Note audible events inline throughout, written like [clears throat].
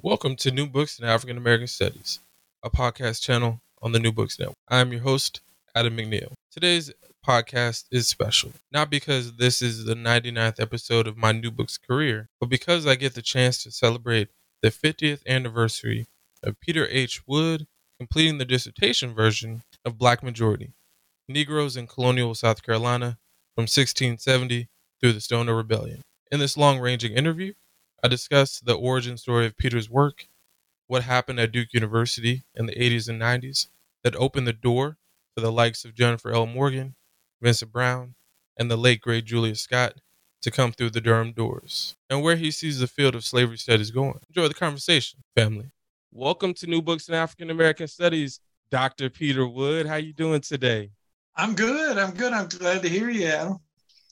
Welcome to New Books in African American Studies, a podcast channel on the New Books Network. I am your host, Adam McNeil. Today's podcast is special, not because this is the 99th episode of my New Books career, but because I get the chance to celebrate the 50th anniversary of Peter H. Wood completing the dissertation version of Black Majority Negroes in Colonial South Carolina from 1670 through the Stono Rebellion. In this long ranging interview, I discuss the origin story of Peter's work, what happened at Duke University in the 80s and 90s that opened the door for the likes of Jennifer L. Morgan, Vincent Brown, and the late great Julius Scott to come through the Durham doors, and where he sees the field of slavery studies going. Enjoy the conversation, family. Welcome to New Books in African American Studies, Dr. Peter Wood. How you doing today? I'm good. I'm good. I'm glad to hear you, Adam.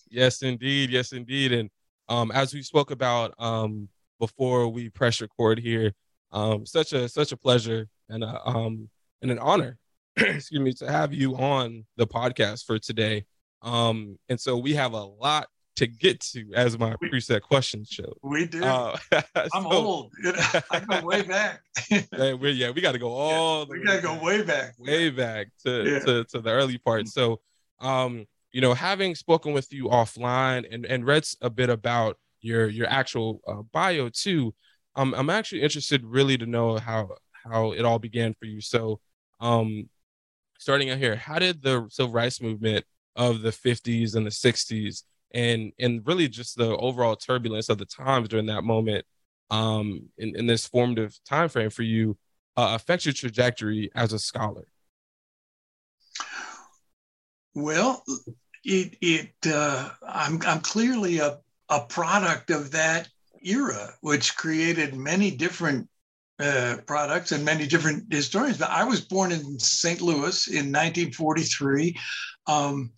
Yes, indeed. Yes, indeed. And um, as we spoke about um, before we press record here, um, such a such a pleasure and a, um, and an honor, [clears throat] excuse me, to have you on the podcast for today. Um, and so we have a lot to get to, as my preset questions show. We do. Uh, [laughs] I'm old. [laughs] I go way back. [laughs] we yeah, we got to go all. Yeah, we got to go way back. Way back to, yeah. to to the early part. So, um, you know, having spoken with you offline and, and read a bit about your your actual uh, bio too, um, I'm actually interested really to know how how it all began for you. So, um, starting out here, how did the civil rights movement of the 50s and the 60s and and really just the overall turbulence of the times during that moment um, in, in this formative time frame for you uh, affect your trajectory as a scholar? Well, it it uh, I'm I'm clearly a a product of that era, which created many different uh, products and many different historians. But I was born in St. Louis in 1943. Um,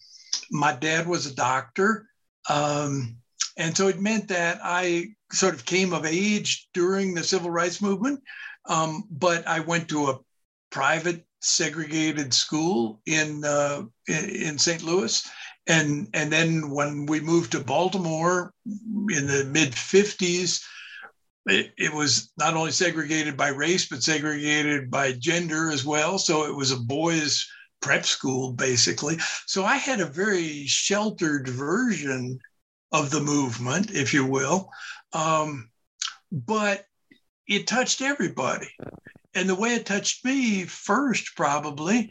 my dad was a doctor, um, and so it meant that I sort of came of age during the civil rights movement. Um, but I went to a private segregated school in uh, in St. Louis, and and then when we moved to Baltimore in the mid 50s it, it, was not only segregated by race but segregated by gender as well. So it was a boys prep school basically. So i had a very sheltered version of the movement if you will. Um, but it touched everybody. And the way it touched me first probably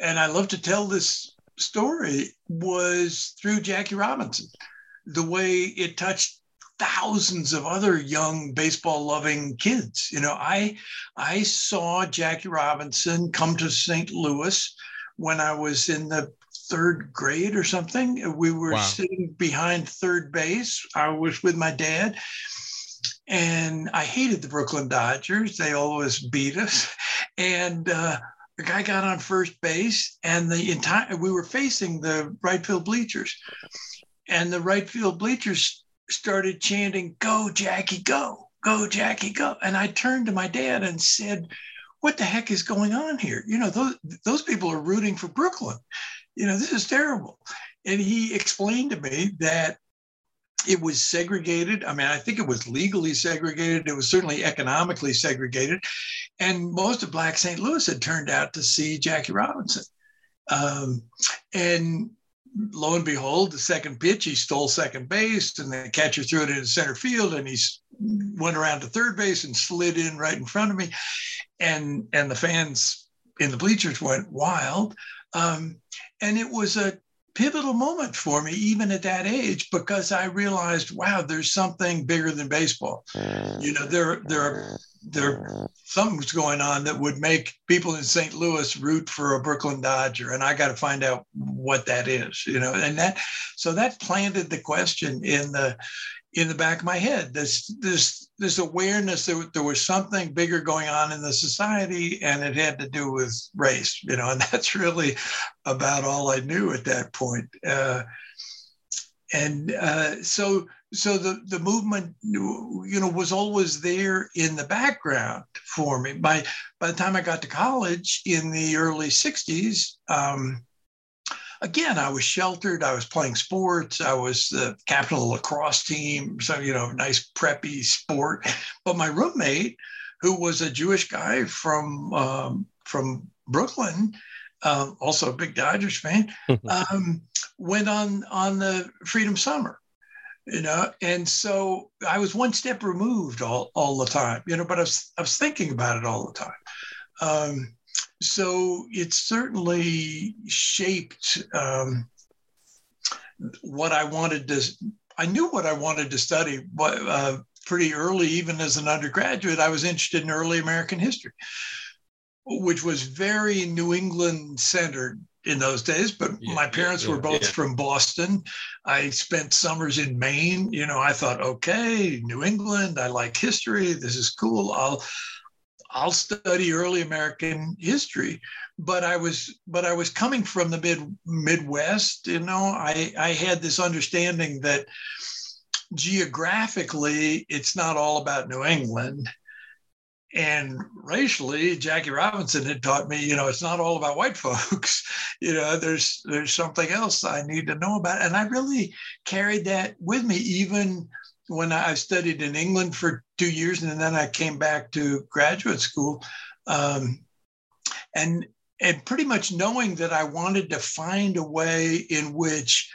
and i love to tell this story was through Jackie Robinson. The way it touched thousands of other young baseball loving kids. You know, I I saw Jackie Robinson come to St. Louis when I was in the third grade or something. We were wow. sitting behind third base. I was with my dad. And I hated the Brooklyn Dodgers. They always beat us. And uh, the guy got on first base and the entire we were facing the right field bleachers. And the right field bleachers started chanting go jackie go go jackie go. And i turned to my dad and said what the heck is going on here? You know those those people are rooting for brooklyn. You know this is terrible. And he explained to me that it was segregated. I mean, I think it was legally segregated. It was certainly economically segregated. And most of Black St. Louis had turned out to see Jackie Robinson. Um, and lo and behold, the second pitch, he stole second base, and the catcher threw it into center field, and he went around to third base and slid in right in front of me. And, and the fans in the bleachers went wild. Um, and it was a pivotal moment for me, even at that age, because I realized, wow, there's something bigger than baseball. You know, there, there, there, something's going on that would make people in St. Louis root for a Brooklyn Dodger, and I got to find out what that is. You know, and that, so that planted the question in the, in the back of my head. This this this awareness that there was something bigger going on in the society, and it had to do with race. You know, and [laughs] that's really about all I knew at that point. Uh, and uh, so so the the movement you know was always there in the background for me by by the time i got to college in the early 60s um, again i was sheltered i was playing sports i was the captain of the lacrosse team so you know nice preppy sport. But my roommate who was a jewish guy from um, from brooklyn uh, also a big dodgers fan [laughs] um, went on on the freedom summer you know? And so i was one step removed all, all the time you know but I was, I was thinking about it all the time. Um, so it certainly shaped um, what i wanted to i knew what i wanted to study but uh, pretty early even as an undergraduate i was interested in early american history which was very new england centered in those days, but yeah, my parents yeah, were both yeah. from Boston. I spent summers in Maine. You know, I thought, okay, New England, I like history. This is cool. I'll I'll study early American history. But I was but I was coming from the mid Midwest, you know, I, I had this understanding that geographically it's not all about New England. And racially jackie robinson had taught me you know it's not all about white [laughs] folks. You know there's there's something else i need to know about. And i really carried that with me even when i studied in england for two years and then i came back to graduate school um, and and pretty much knowing that i wanted to find a way in which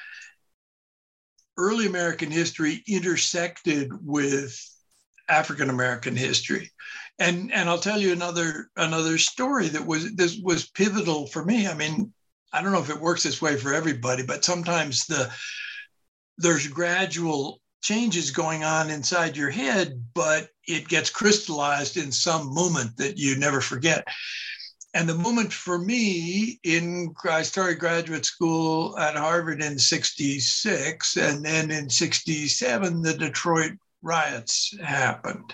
early american history intersected with african american history and and I'll tell you another another story that was this was pivotal for me. I mean, I don't know if it works this way for everybody, but sometimes the there's gradual changes going on inside your head, but it gets crystallized in some moment that you never forget. And the moment for me in I started graduate school at Harvard in 66 and then in 67 the Detroit riots happened.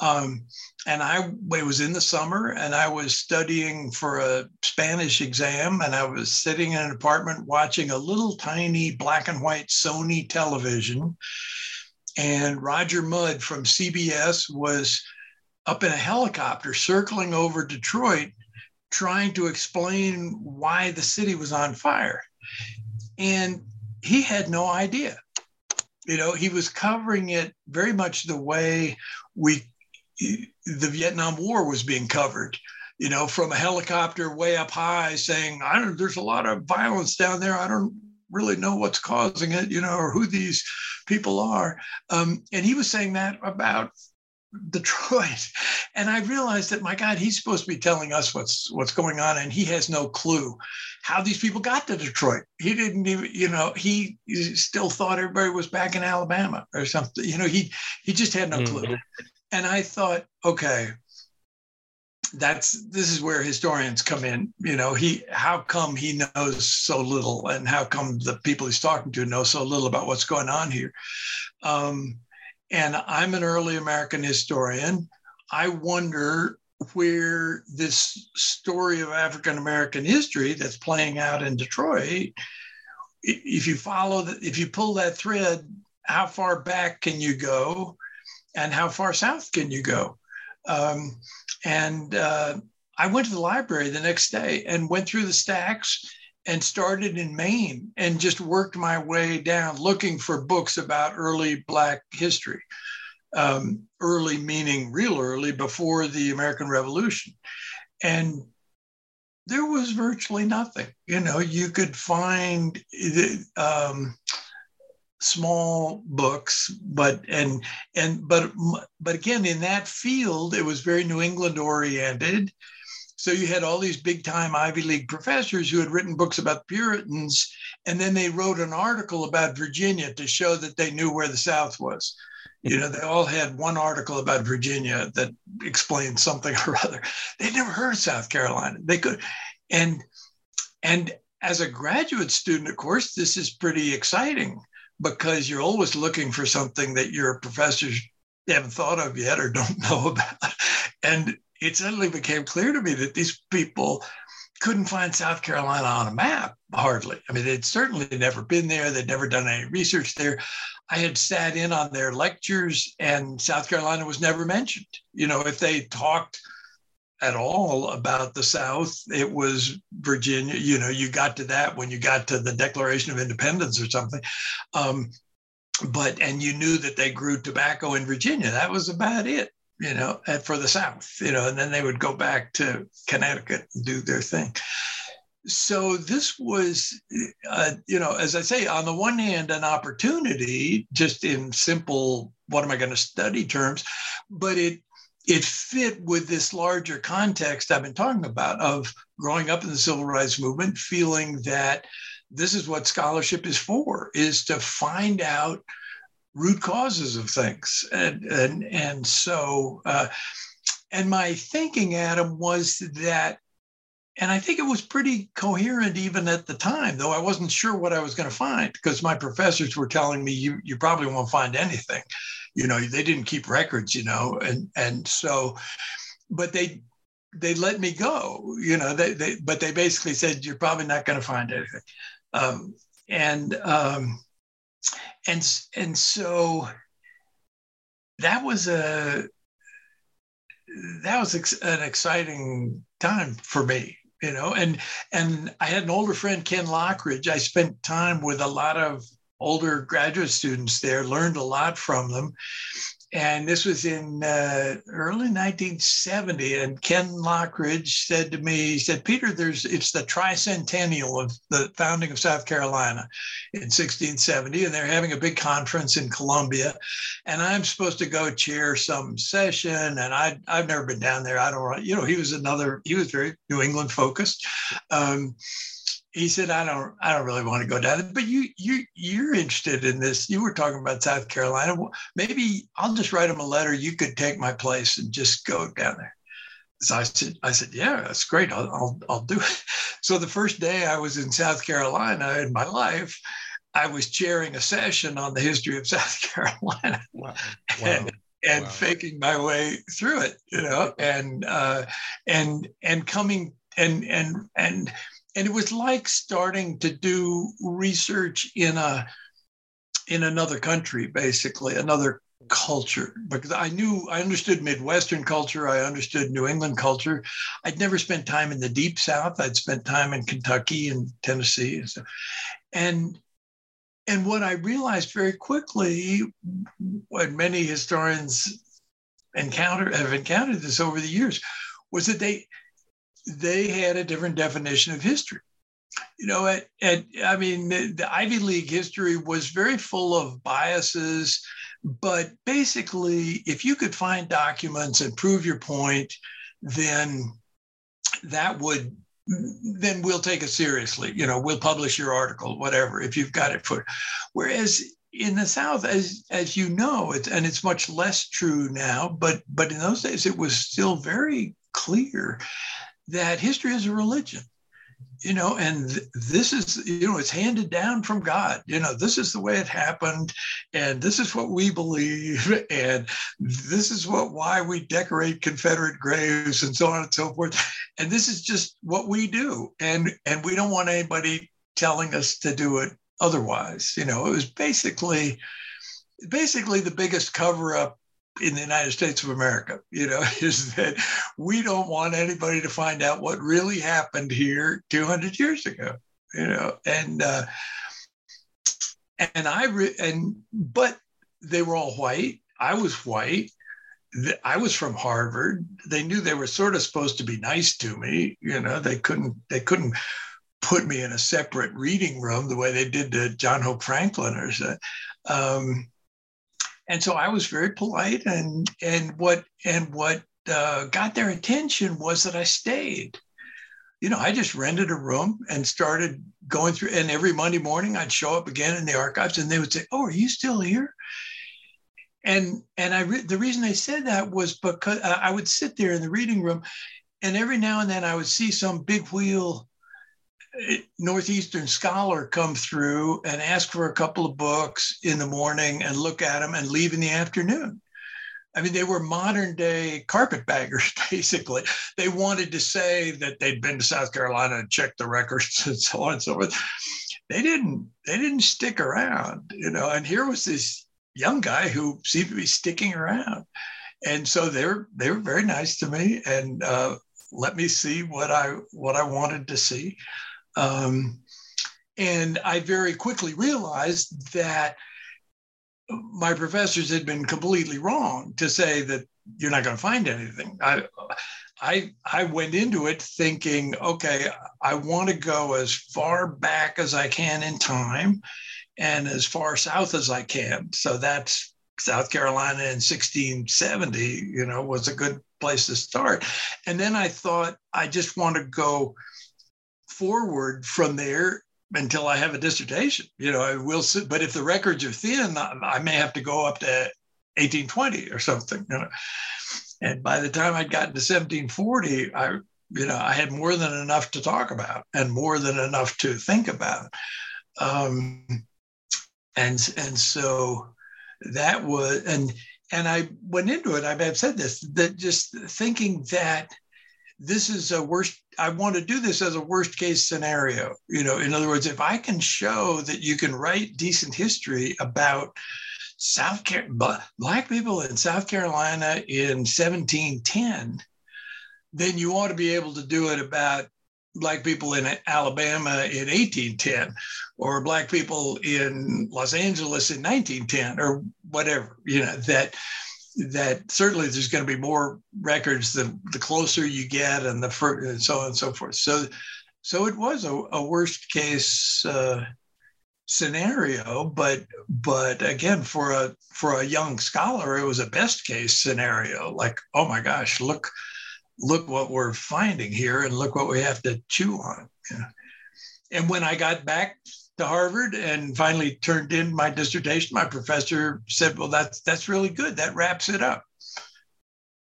Um, and I it was in the summer, and I was studying for a Spanish exam, and I was sitting in an apartment watching a little tiny black and white Sony television, and Roger Mudd from CBS was up in a helicopter circling over Detroit, trying to explain why the city was on fire, and he had no idea. You know, he was covering it very much the way we the Vietnam War was being covered, you know, from a helicopter way up high saying, I don't, there's a lot of violence down there. I don't really know what's causing it, you know, or who these people are. Um, and he was saying that about Detroit. [laughs] And I realized that my God, he's supposed to be telling us what's what's going on, and he has no clue how these people got to Detroit. He didn't even, you know, he, still thought everybody was back in Alabama or something. You know, he he just had no clue. Mm-hmm and I thought, okay, that's this is where historians come in. You know, he how come he knows so little, and how come the people he's talking to know so little about what's going on here? Um, and I'm an early American historian. I wonder where this story of African American history that's playing out in Detroit, if you follow that, if you pull that thread, how far back can you go? And how far south can you go? Um, and uh, I went to the library the next day and went through the stacks and started in Maine and just worked my way down looking for books about early Black history. Um, early meaning real early before the American Revolution. And there was virtually nothing. You know, you could find um, small books but and and but but again in that field it was very new england oriented. So you had all these big time ivy league professors who had written books about puritans and then they wrote an article about virginia to show that they knew where the south was. You know they all had one article about virginia that explained something or other. They never heard south carolina. They could and and as a graduate student of course this is pretty exciting because you're always looking for something that your professors haven't thought of yet or don't [laughs] know about. And it suddenly became clear to me that these people couldn't find South Carolina on a map, hardly. I mean, they'd certainly never been there, they'd never done any research there. I had sat in on their lectures, and South Carolina was never mentioned. You know, if they talked at all about the South, it was Virginia. You know, you got to that when you got to the Declaration of Independence or something. Um, but and you knew that they grew tobacco in Virginia. That was about it, you know, for the South, you know, and then they would go back to Connecticut and do their thing. So this was, uh, you know, as I say, on the one hand, an opportunity, just in simple, what am I going to study terms, but it it fit with this larger context I've been talking about of growing up in the civil rights movement, feeling that this is what scholarship is for is to find out root causes of things. And and and so uh, and my thinking adam was that and i think it was pretty coherent even at the time though i wasn't sure what i was going to find because my professors were telling me you you probably won't find anything you know they didn't keep records you know and and so but they they let me go you know they, they but they basically said you're probably not going to find anything. Um, and um, and and so that was a that was an exciting time for me you know and and i had an older friend ken lockridge. I spent time with a lot of older graduate students there learned a lot from them. And this was in uh, early 1970 and ken lockridge said to me he said peter there's it's the tricentennial of the founding of south carolina in 1670 and they're having a big conference in columbia. And i'm supposed to go chair some session and I, i've never been down there. I don't you know he was another he was very new england focused. Um, he said, "I don't, I don't really want to go down there, but you, you, you're interested in this. You were talking about South Carolina. Maybe I'll just write him a letter. You could take my place and just go down there." So I said, "I said, yeah, that's great. I'll, I'll, I'll do it." [laughs] So the first day I was in South Carolina in my life, I was chairing a session on the history of [laughs] South Carolina. Wow. Wow. And, and wow. faking my way through it, you know, and uh, and and coming and and and and it was like starting to do research in a in another country basically another culture because i knew i understood midwestern culture i understood new england culture. I'd never spent time in the deep south. I'd spent time in kentucky and tennessee and so and and what i realized very quickly what many historians encounter have encountered this over the years was that they they had a different definition of history. You know, at, at, I mean, the, the Ivy League history was very full of biases, but basically, if you could find documents and prove your point, then that would then we'll take it seriously. You know, we'll publish your article, whatever, if you've got it for. Whereas in the South, as as you know, it's and it's much less true now, but but in those days it was still very clear that history is a religion you know and th- this is you know it's handed down from god you know this is the way it happened and this is what we believe [laughs] and this is what why we decorate confederate graves and so on and so forth and this is just what we do and and we don't want anybody telling us to do it otherwise you know. It was basically basically the biggest cover up in the United States of America, you know, [laughs] is that we don't want anybody to find out what really happened here 200 years ago, you know, and uh, and I re- and but they were all white. I was white. I was from Harvard. They knew they were sort of supposed to be nice to me, you know. They couldn't they couldn't put me in a separate reading room the way they did to John Hope Franklin or so. Um, and so I was very polite, and and what and what uh, got their attention was that I stayed. You know, I just rented a room and started going through. And every Monday morning, I'd show up again in the archives, and they would say, "Oh, are you still here?" And and I re- the reason they said that was because uh, I would sit there in the reading room, and every now and then I would see some big wheel Northeastern scholar come through and ask for a couple of books in the morning and look at them and leave in the afternoon. I mean, they were modern day carpetbaggers, [laughs] basically. They wanted to say that they'd been to South Carolina and checked the records [laughs] and so on and so forth. They didn't. They didn't stick around, you know. And here was this young guy who seemed to be sticking around, and so they're they were very nice to me and uh, let me see what I what I wanted to see. Um, and I very quickly realized that my professors had been completely wrong to say that you're not going to find anything. I, I, I went into it thinking, okay, I want to go as far back as I can in time and as far south as I can. So that's South Carolina in 1670, you know, was a good place to start. And then I thought, I just want to go forward from there until I have a dissertation. You know, I will but if the records are thin, I may have to go up to 1820 or something. You know? And by the time I'd gotten to 1740, I, you know, I had more than enough to talk about and more than enough to think about. Um, and and so that was and and I went into it. I've said this that just thinking that this is a worst i want to do this as a worst case scenario. You know in other words if i can show that you can write decent history about south Car- black people in south carolina in 1710 then you ought to be able to do it about black people in alabama in 1810 or black people in los angeles in 1910 or whatever you know that that certainly there's going to be more records the, the closer you get and the fir- and so on and so forth. So, so it was a, a worst case uh, scenario, but but again, for a for a young scholar, it was a best case scenario. Like, oh my gosh, look look what we're finding here, and look what we have to chew on. Yeah. And when I got back to Harvard and finally turned in my dissertation, my professor said, "Well, that's that's really good. That wraps it up."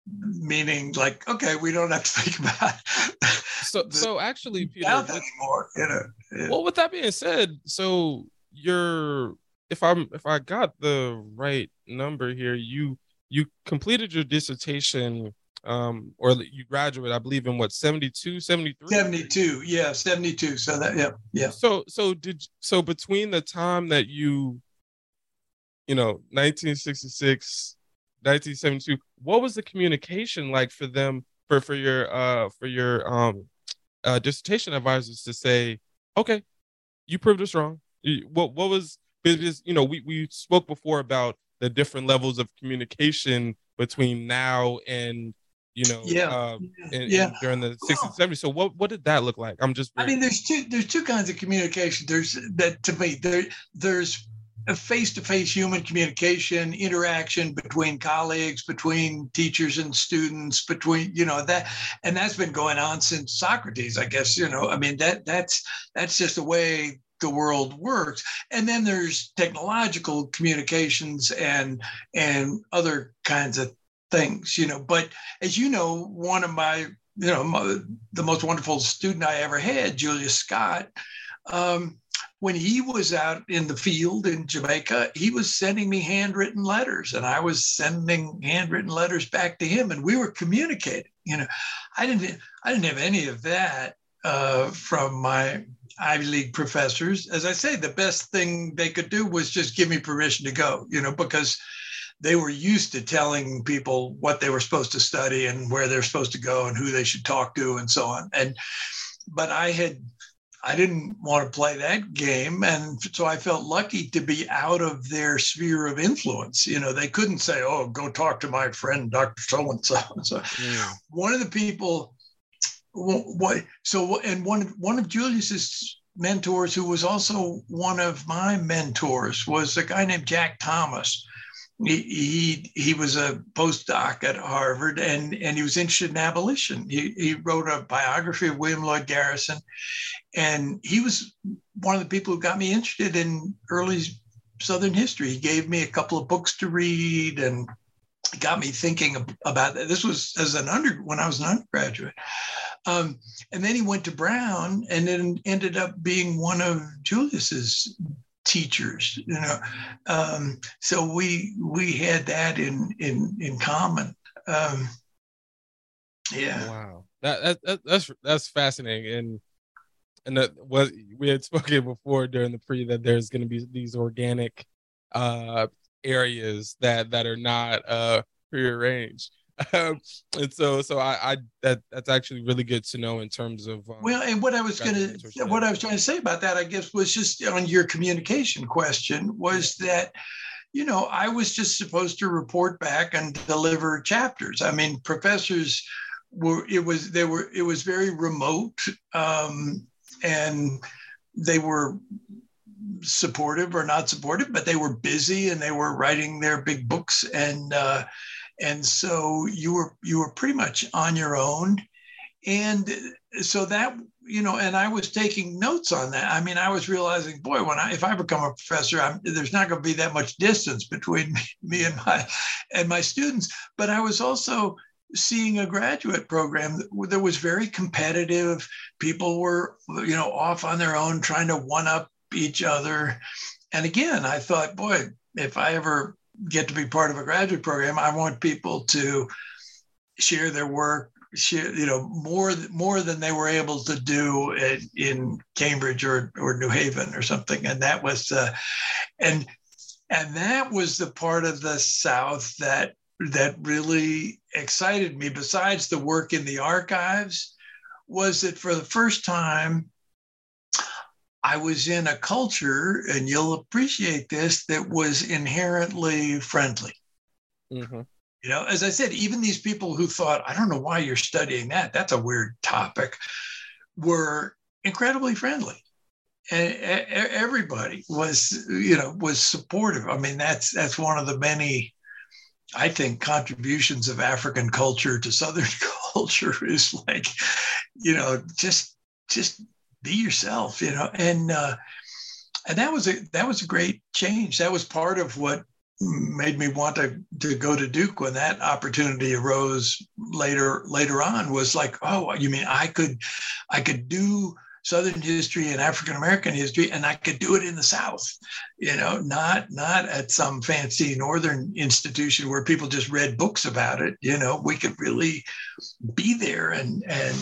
Meaning, like, okay, we don't have to [laughs] think about. so, so actually, Peter, anymore. You know. Yeah. Well, with that being said, so you're if I'm if I got the right number here, you you completed your dissertation um or you graduate i believe in what 72 73 72 yeah 72 so that yeah yeah. So so did so between the time that you you know 1966 1972 what was the communication like for them for for your uh for your um uh dissertation advisors to say okay you proved us wrong. What what was because you know we we spoke before about the different levels of communication between now and you know, yeah, uh, in, yeah. In, during the 60s and 70s. So what what did that look like? I'm just I mean, there's two there's two kinds of communication. There's that to me, there there's a face-to-face human communication interaction between colleagues between teachers and students between you know that and that's been going on since socrates i guess you know i mean that that's that's just the way the world works and then there's technological communications and and other kinds of things, you know. But as you know, one of my, you know, my, the most wonderful student I ever had, Julius Scott, um, when he was out in the field in Jamaica, he was sending me handwritten letters, and I was sending handwritten letters back to him, and we were communicating. You know, I didn't, I didn't have any of that uh, from my Ivy League professors. As I say, the best thing they could do was just give me permission to go. You know, because they were used to telling people what they were supposed to study and where they're supposed to go and who they should talk to and so on. And but I had I didn't want to play that game. And so I felt lucky to be out of their sphere of influence. You know, they couldn't say, oh, go talk to my friend, Dr. [laughs] So and so. So one of the people, what, so, and one, one of Julius's mentors, who was also one of my mentors, was a guy named Jack Thomas he, he, he was a postdoc at Harvard and, and he was interested in abolition. He, he wrote a biography of William Lloyd Garrison. And he was one of the people who got me interested in early Southern history. He gave me a couple of books to read and got me thinking about that. This was as an under when I was an undergraduate. Um, and then he went to Brown and then ended up being one of Julius's teachers, you know. Um, so we we had that in in in common. Um, yeah. Wow. That, that, that's that's fascinating and and that we had spoken before during the pre that there's going to be these organic uh areas that that are not uh prearranged [laughs] um, and so so I, I that that's actually really good to know in terms of um, well and what i was gonna what i was trying to say about that i guess was just on your communication question was that you know i was just supposed to report back and deliver chapters. I mean professors were it was they were it was very remote um, and they were supportive or not supportive, but they were busy and they were writing their big books, and uh, and so you were you were pretty much on your own, and so that you know, and I was taking notes on that. I mean, I was realizing, boy, when I if I become a professor, I'm, there's not going to be that much distance between me, [laughs] me and my and my students. But I was also seeing a graduate program that was very competitive. People were, you know, off on their own trying to one up each other. And again, I thought, boy, if I ever get to be part of a graduate program, I want people to share their work, share, you know, more more than they were able to do in, in Cambridge or or New Haven or something. And that was, uh, and and that was the part of the South that that really excited me, besides the work in the archives, was that for the first time, I was in a culture, and you'll appreciate this, that was inherently friendly. Mm-hmm. You know, as I said, even these people who thought, I don't know why you're studying that, that's a weird topic, were incredibly friendly. And everybody was, you know, was supportive. I mean, that's that's one of the many I think contributions of African culture to Southern [laughs] culture is like, you know, just just be yourself, you know, and uh, and that was a that was a great change. That was part of what made me want to to go to Duke when that opportunity arose later later on. Was like, oh, you mean I could I could do Southern history and African American history, and I could do it in the South, you know, not not at some fancy Northern institution where people just read books about it. You know, we could really be there and and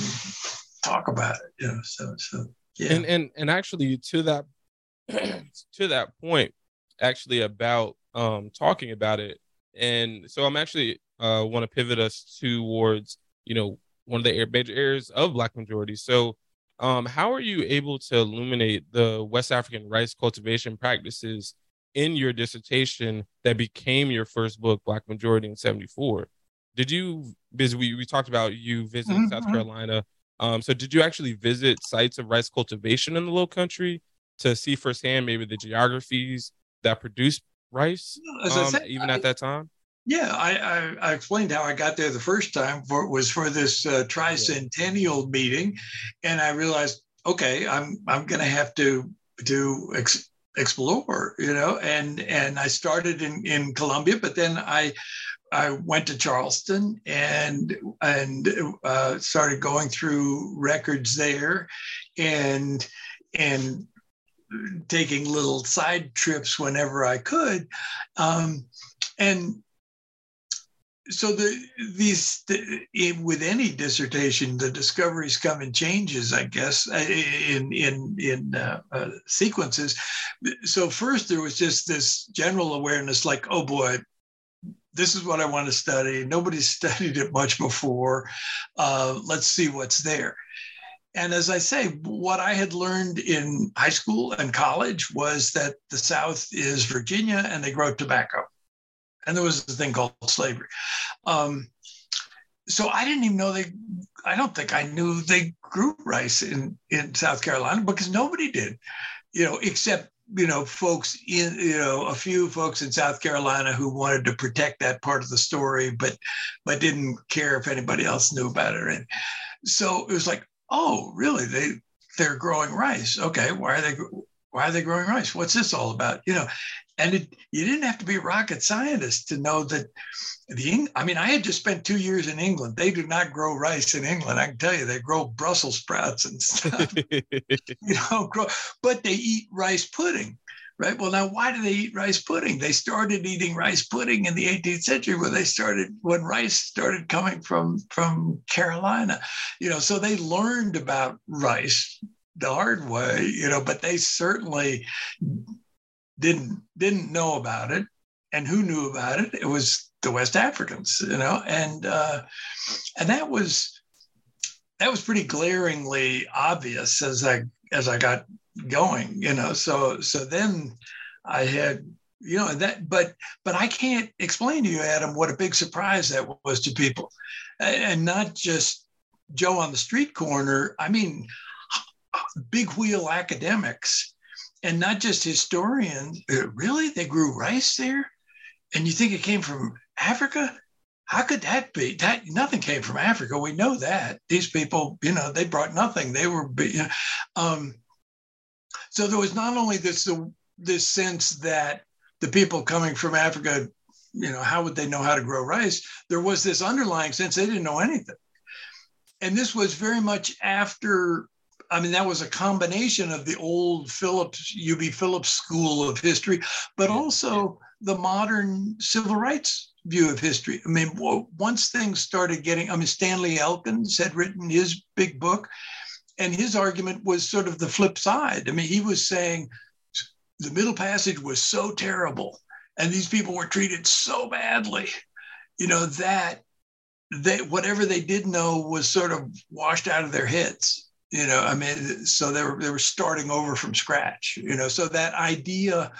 talk about it. You know, so so yeah. And and and actually to that [clears throat] to that point, actually about um talking about it, and so I'm actually uh want to pivot us towards you know one of the major areas of Black majority. So um, how are you able to illuminate the West African rice cultivation practices in your dissertation that became your first book, Black Majority in 74? Did you, because we, we talked about you visiting mm-hmm. South Carolina. Um, so did you actually visit sites of rice cultivation in the low country to see firsthand maybe the geographies that produce rice, um, said, even I, at that time? Yeah, I, I, I, explained how I got there the first time for it was for this uh, tricentennial yeah. meeting, and I realized, okay, I'm I'm going to have to to ex- explore, you know, and and I started in in Columbia, but then I I went to Charleston and and uh, started going through records there, and and taking little side trips whenever I could, um, and so the these the, in, with any dissertation the discoveries come in changes i guess uh, in in in uh, uh, sequences. So first there was just this general awareness like oh boy this is what i want to study nobody's [laughs] studied it much before uh, let's see what's there and as i say what i had learned in high school and college was that the south is virginia and they grow tobacco and there was a thing called slavery. Um, so I didn't even know they. I don't think I knew they grew rice in in South Carolina because nobody did, you know, except you know folks in you know a few folks in South Carolina who wanted to protect that part of the story, but but didn't care if anybody else knew about it. And so it was like, oh, really? They they're growing rice. Okay, why are they? Why are they growing rice? What's this all about? You know, and it, you didn't have to be a rocket scientist to know that the I mean, I had just spent two years in England. They do not grow rice in England. I can tell you, they grow Brussels sprouts and stuff. [laughs] you know, grow, but they eat rice pudding, right? Well, now why do they eat rice pudding? They started eating rice pudding in the 18th century when they started when rice started coming from from Carolina. You know, so they learned about rice the hard way. You know, but they certainly didn't didn't know about it. And who knew about it? It was the west africans you know and uh, and that was that was pretty glaringly obvious as i as i got going you know. So so then i had you know that but but i can't explain to you adam what a big surprise that was to people. And not just joe on the street corner. I mean big wheel academics and not just historians. Uh, really, they grew rice there, and you think it came from Africa? How could that be? That nothing came from Africa. We know that these people, you know, they brought nothing. They were, you know, um, so there was not only this this sense that the people coming from Africa, you know, how would they know how to grow rice? There was this underlying sense they didn't know anything, and this was very much after I mean, that was a combination of the old Phillips, UB Phillips school of history, but also the modern civil rights view of history. I mean, once things started getting, I mean, Stanley Elkins had written his big book, and his argument was sort of the flip side. I mean, he was saying the Middle Passage was so terrible, and these people were treated so badly, you know, that they whatever they did know was sort of washed out of their heads you know i mean so they were they were starting over from scratch you know so that idea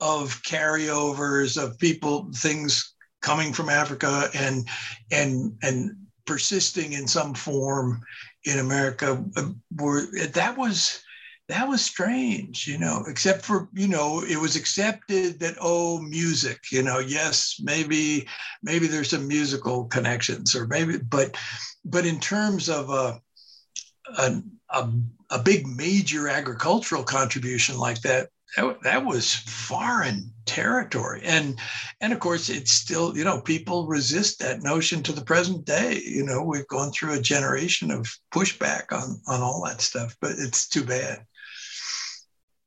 of carryovers of people things coming from africa and and and persisting in some form in america uh, were that was that was strange you know except for you know it was accepted that oh music you know yes maybe maybe there's some musical connections or maybe but but in terms of a a, a, a big major agricultural contribution like that, that, that was foreign territory. And and of course it's still you know people resist that notion to the present day. You know we've gone through a generation of pushback on on all that stuff but it's too bad.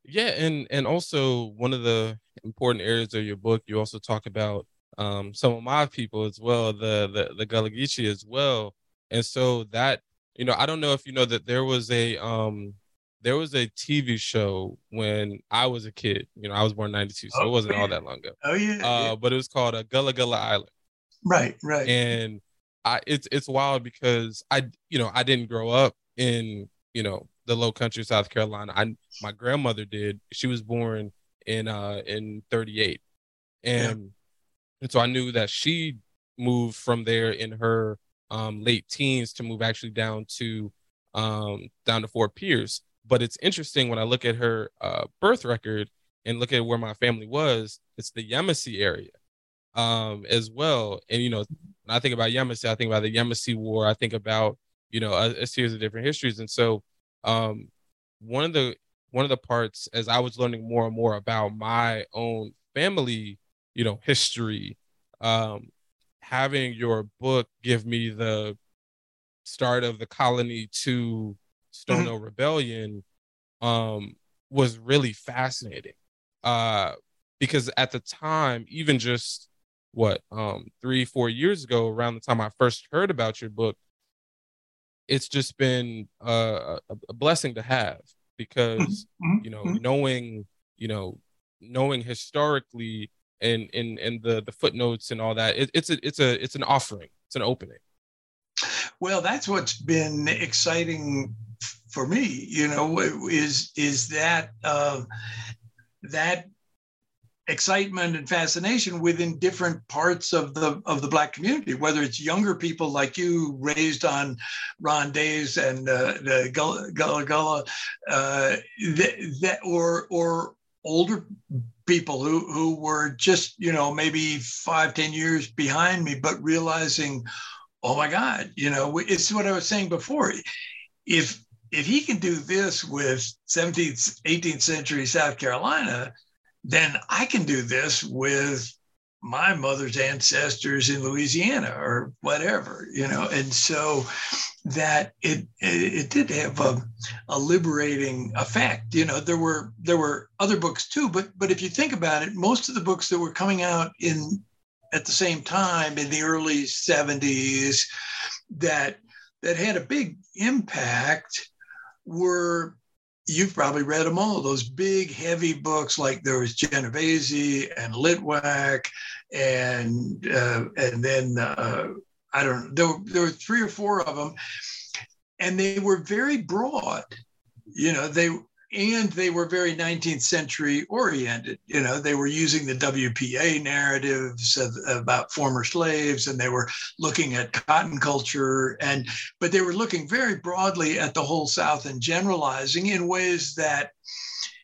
Yeah and and also one of the important areas of your book you also talk about um, some of my people as well the the the Geechee as well. And so that you know, I don't know if you know that there was a um there was a TV show when I was a kid. You know, I was born '92, so oh, it wasn't all that long ago. Oh yeah, uh, yeah. But it was called a uh, Gullah Gullah Island. Right, right. And I, it's it's wild because I, you know, I didn't grow up in you know the Low Country, South Carolina. I my grandmother did. She was born in uh in '38, and yeah. and so I knew that she moved from there in her um, late teens to move actually down to um, down to Fort Pierce. But it's interesting when I look at her uh, birth record and look at where my family was. It's the Yamasee area um, as well. And you know, when I think about Yamasee, I think about the Yamasee War. I think about you know a, a series of different histories. And so um, one of the one of the parts as I was learning more and more about my own family, you know, history, um, having your book give me the start of the colony to Stono mm-hmm. Rebellion um, was really fascinating. Uh, because at the time, even just what um, three, four years ago, around the time I first heard about your book, it's just been a, a blessing to have because mm-hmm. you know mm-hmm. knowing you know knowing historically and and and the the footnotes and all that. It, it's a it's a it's an offering. It's an opening. Well, that's what's been exciting for me. You know, is is that uh, that excitement and fascination within different parts of the of the black community whether it's younger people like you raised on ron days and uh, the gullah gullah, uh, that, that or or older people who who were just you know maybe five ten years behind me but realizing oh my god you know it's what i was saying before if if he can do this with 17th, 18th century South Carolina, then I can do this with my mother's ancestors in Louisiana or whatever, you know. And so that it it, did have a, a liberating effect. You know, there were there were other books too, but but if you think about it, most of the books that were coming out in at the same time in the early 70s that that had a big impact were you've probably read them all those big heavy books like there was genovese and litwack and uh, and then uh, i don't know there were, there were three or four of them and they were very broad you know they and they were very 19th century oriented. You know, they were using the WPA narratives of, about former slaves, and they were looking at cotton culture, and but they were looking very broadly at the whole South and generalizing in ways that,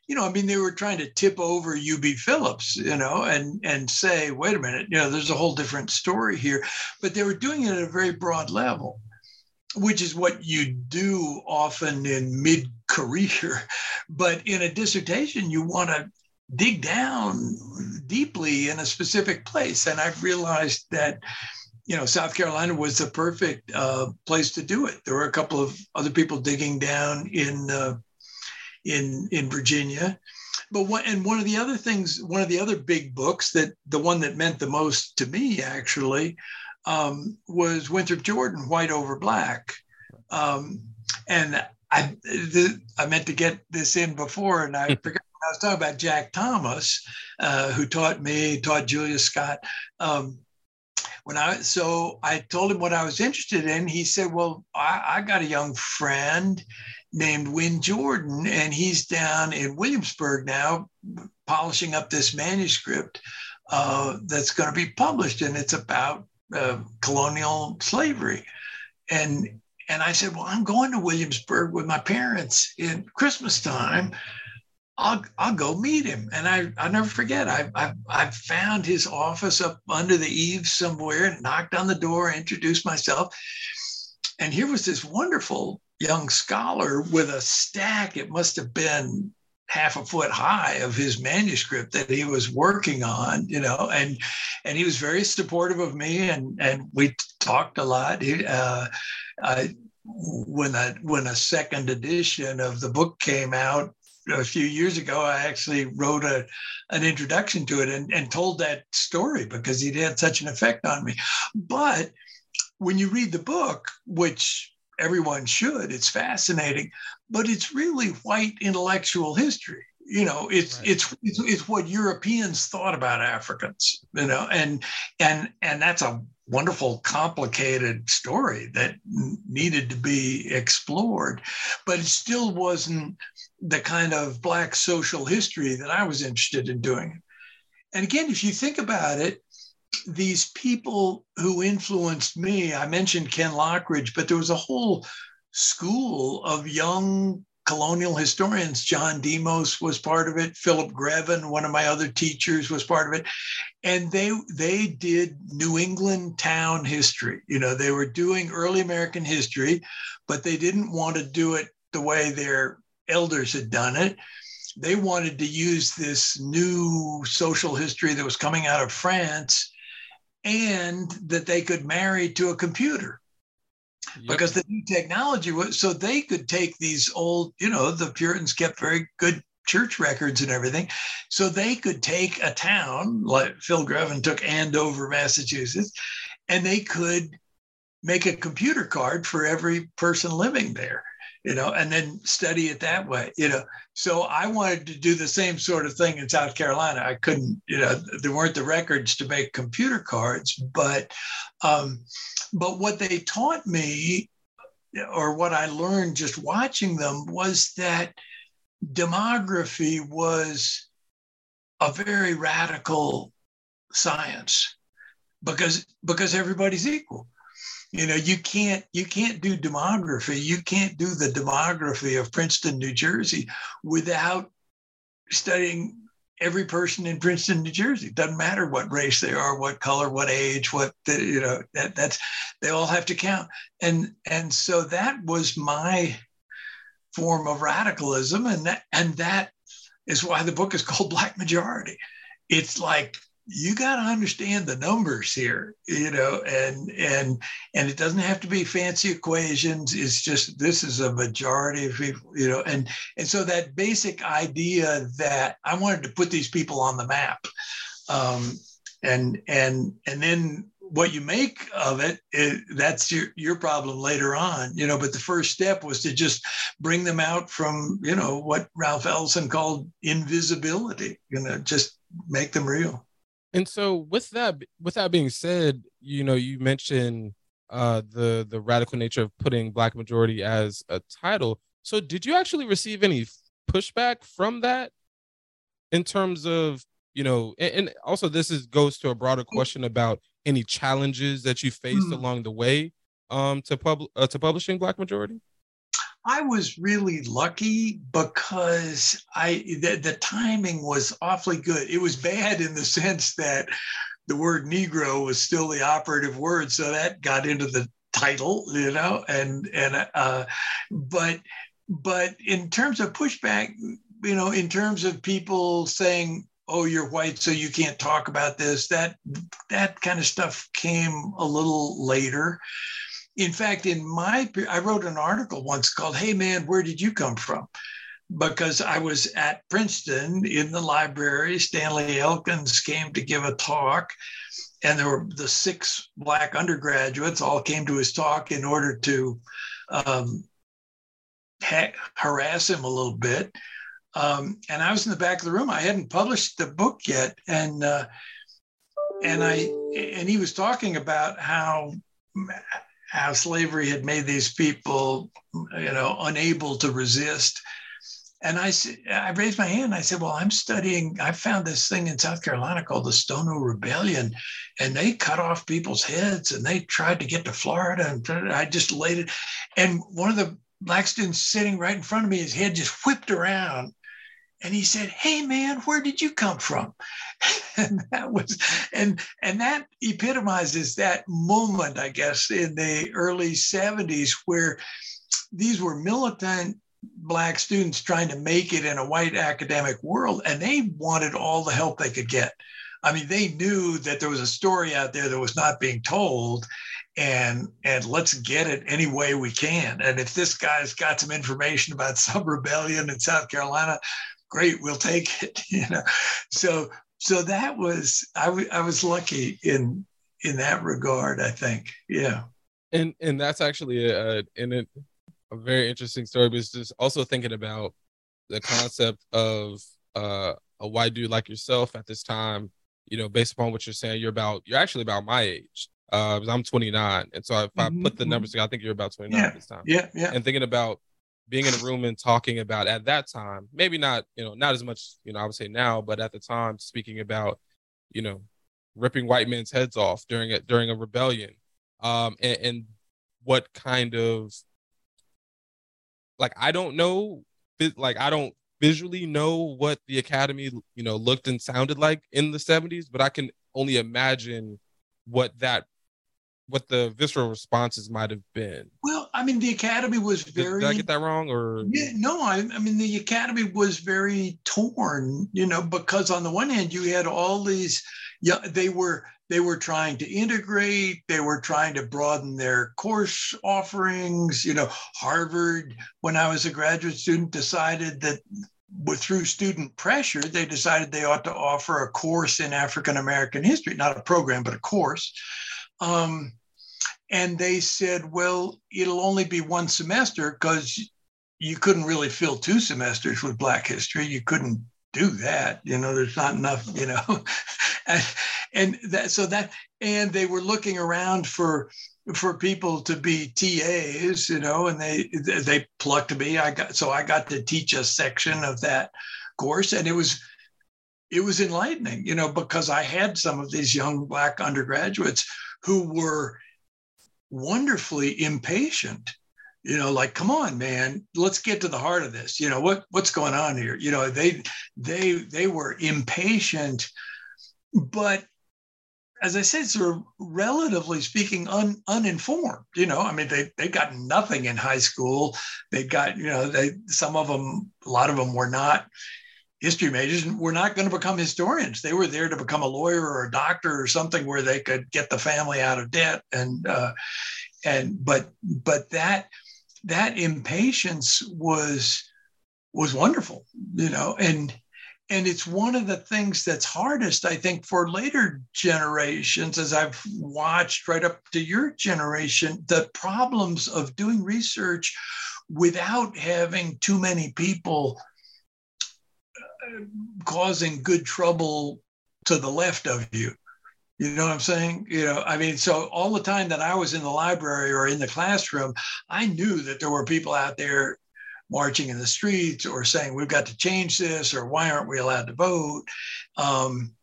you know, I mean, they were trying to tip over U.B. Phillips, you know, and and say, wait a minute, you know, there's a whole different story here, but they were doing it at a very broad level which is what you do often in mid career. [laughs] But in a dissertation, you want to dig down deeply in a specific place. And I've realized that, you know, South Carolina was the perfect uh, place to do it. There were a couple of other people digging down in uh, in in Virginia. But one, and one of the other things, one of the other big books that the one that meant the most to me actually um, was Winthrop Jordan, White Over Black. Um, and I, the, I meant to get this in before, and I [laughs] forgot. I was talking about Jack Thomas, uh, who taught me, taught Julius Scott. Um, when I so I told him what I was interested in. He said, "Well, I, I got a young friend named Win Jordan, and he's down in Williamsburg now, polishing up this manuscript uh, that's going to be published, and it's about uh, colonial slavery. And and I said, well, I'm going to Williamsburg with my parents in Christmas time. I'll, I'll go meet him. And I, I'll never forget, I, I, I found his office up under the eaves somewhere, and knocked on the door, introduced myself. And here was this wonderful young scholar with a stack, it must have been half a foot high of his manuscript that he was working on, you know, and and he was very supportive of me, and and we talked a lot. He, uh, I, when a when a second edition of the book came out a few years ago, I actually wrote a an introduction to it and, and told that story because it had such an effect on me. But when you read the book, which everyone should. It's fascinating, but it's really white intellectual history. You know, it's, right. it's it's it's what Europeans thought about Africans. You know, and and and that's a wonderful, complicated story that needed to be explored, but it still wasn't the kind of black social history that I was interested in doing. And again, if you think about it, these people who influenced me, I mentioned Ken Lockridge, but there was a whole school of young colonial historians. John Demos was part of it. Philip Greven, one of my other teachers, was part of it. And they they did New England town history. You know, they were doing early American history, but they didn't want to do it the way their elders had done it they wanted to use this new social history that was coming out of France and that they could marry to a computer. Yep. Because the new technology was so they could take these old, you know, the Puritans kept very good church records and everything. So they could take a town like Phil Greven took Andover, Massachusetts, and they could make a computer card for every person living there you know, and then study it that way, you know. So I wanted to do the same sort of thing in South Carolina. I couldn't, you know, there weren't the records to make computer cards, but um, but what they taught me, or what I learned just watching them, was that demography was a very radical science because because everybody's equal you know you can't you can't do demography. You can't do the demography of princeton new jersey without studying every person in princeton new jersey. Doesn't matter what race they are what color what age what the, you know that, that's they all have to count. And and so that was my form of radicalism, and that and that is why the book is called Black Majority. It's like you got to understand the numbers here you know and and and it doesn't have to be fancy equations. It's just this is a majority of people you know and and so that basic idea that i wanted to put these people on the map um, and and and then what you make of it, it, that's your your problem later on you know but the first step was to just bring them out from you know what ralph ellison called invisibility you know just make them real and so with that with that being said, you know, you mentioned uh the the radical nature of putting black majority as a title. So did you actually receive any pushback from that in terms of, you know, and, and also this is goes to a broader question about any challenges that you faced mm. along the way um to pub uh, to publishing black majority? I was really lucky because I the, the timing was awfully good. It was bad in the [laughs] sense that the word Negro was still the operative word, so that got into the title, you know, and and uh, but but in terms of pushback, you know, in terms of people saying, "Oh, you're white, so you can't talk about this," that that kind of stuff came a little later in fact, in my, I wrote an article once called, Hey man, where did you come from? Because I was at Princeton in the library. Stanley Elkins came to give a talk, and there were the six Black undergraduates all came to his talk in order to um, ha- harass him a little bit. Um, and I was in the back of the room. I hadn't published the book yet, and uh, and I and he was talking about how how slavery had made these people, you know, unable to resist. And I, I raised my hand. I said, "Well, I'm studying. I found this thing in South Carolina called the Stono Rebellion, and they cut off people's heads, and they tried to get to Florida, and I just laid it. And one of the black students sitting right in front of me, his head just whipped around, and he said, "Hey, man, where did you come from?" And [laughs] that was, and and that epitomizes that moment, I guess, in the early '70s where these were militant black students trying to make it in a white academic world, and they wanted all the help they could get. I mean, they knew that there was a story out there that was not being told, and and let's get it any way we can. And if this guy's got some information about some rebellion in South Carolina, great, we'll take it. [laughs] You know, so so that was I, w- I was lucky in in that regard. I think, yeah. And and that's actually a in a, a very interesting story. But just also thinking about the concept of uh, a white dude like yourself at this time. You know, based upon what you're saying, you're about you're actually about my age. Uh, I'm 29, and so if mm-hmm. I put the numbers together, I think you're about 29 yeah. at this time. Yeah, yeah. And thinking about being in a room and talking about at that time, maybe not, you know, not as much, you know, I would say now, but at the time speaking about, you know, ripping white men's heads off during it during a rebellion. Um and, and what kind of like I don't know like I don't visually know what the academy, you know, looked and sounded like in the 70s, but I can only imagine what that what the visceral responses might have been. Well, I mean, the Academy was very. Did, did I get that wrong, or? Yeah, no. I, I mean, the Academy was very torn, you know, because on the one hand, you had all these. Yeah, they were they were trying to integrate. They were trying to broaden their course offerings. You know, Harvard, when I was a graduate student, decided that through student pressure, they decided they ought to offer a course in African American history, not a program, but a course. Um, and they said, well, it'll only be one semester because you couldn't really fill two semesters with Black history. You couldn't do that. You know, there's not enough, you know. [laughs] and, that, so that, and they were looking around for, for people to be TAs, you know, and they, they plucked me. I got, so I got to teach a section of that course and it was, it was enlightening, you know, because I had some of these young Black undergraduates who were wonderfully impatient you know like come on man let's get to the heart of this you know what what's going on here you know they they they were impatient but as I said, sort of relatively speaking, un, uninformed. You know, I mean, they they got nothing in high school. They got, you know, they some of them, a lot of them were not history majors were not going to become historians. They were there to become a lawyer or a doctor or something where they could get the family out of debt. And uh, and but but that that impatience was was wonderful, you know, and and it's one of the things that's hardest i think for later generations as i've watched right up to your generation the problems of doing research without having too many people causing good trouble to the left of you. You know what i'm saying? You know i mean so all the time that i was in the library or in the classroom i knew that there were people out there marching in the streets or saying we've got to change this or why aren't we allowed to vote? Um,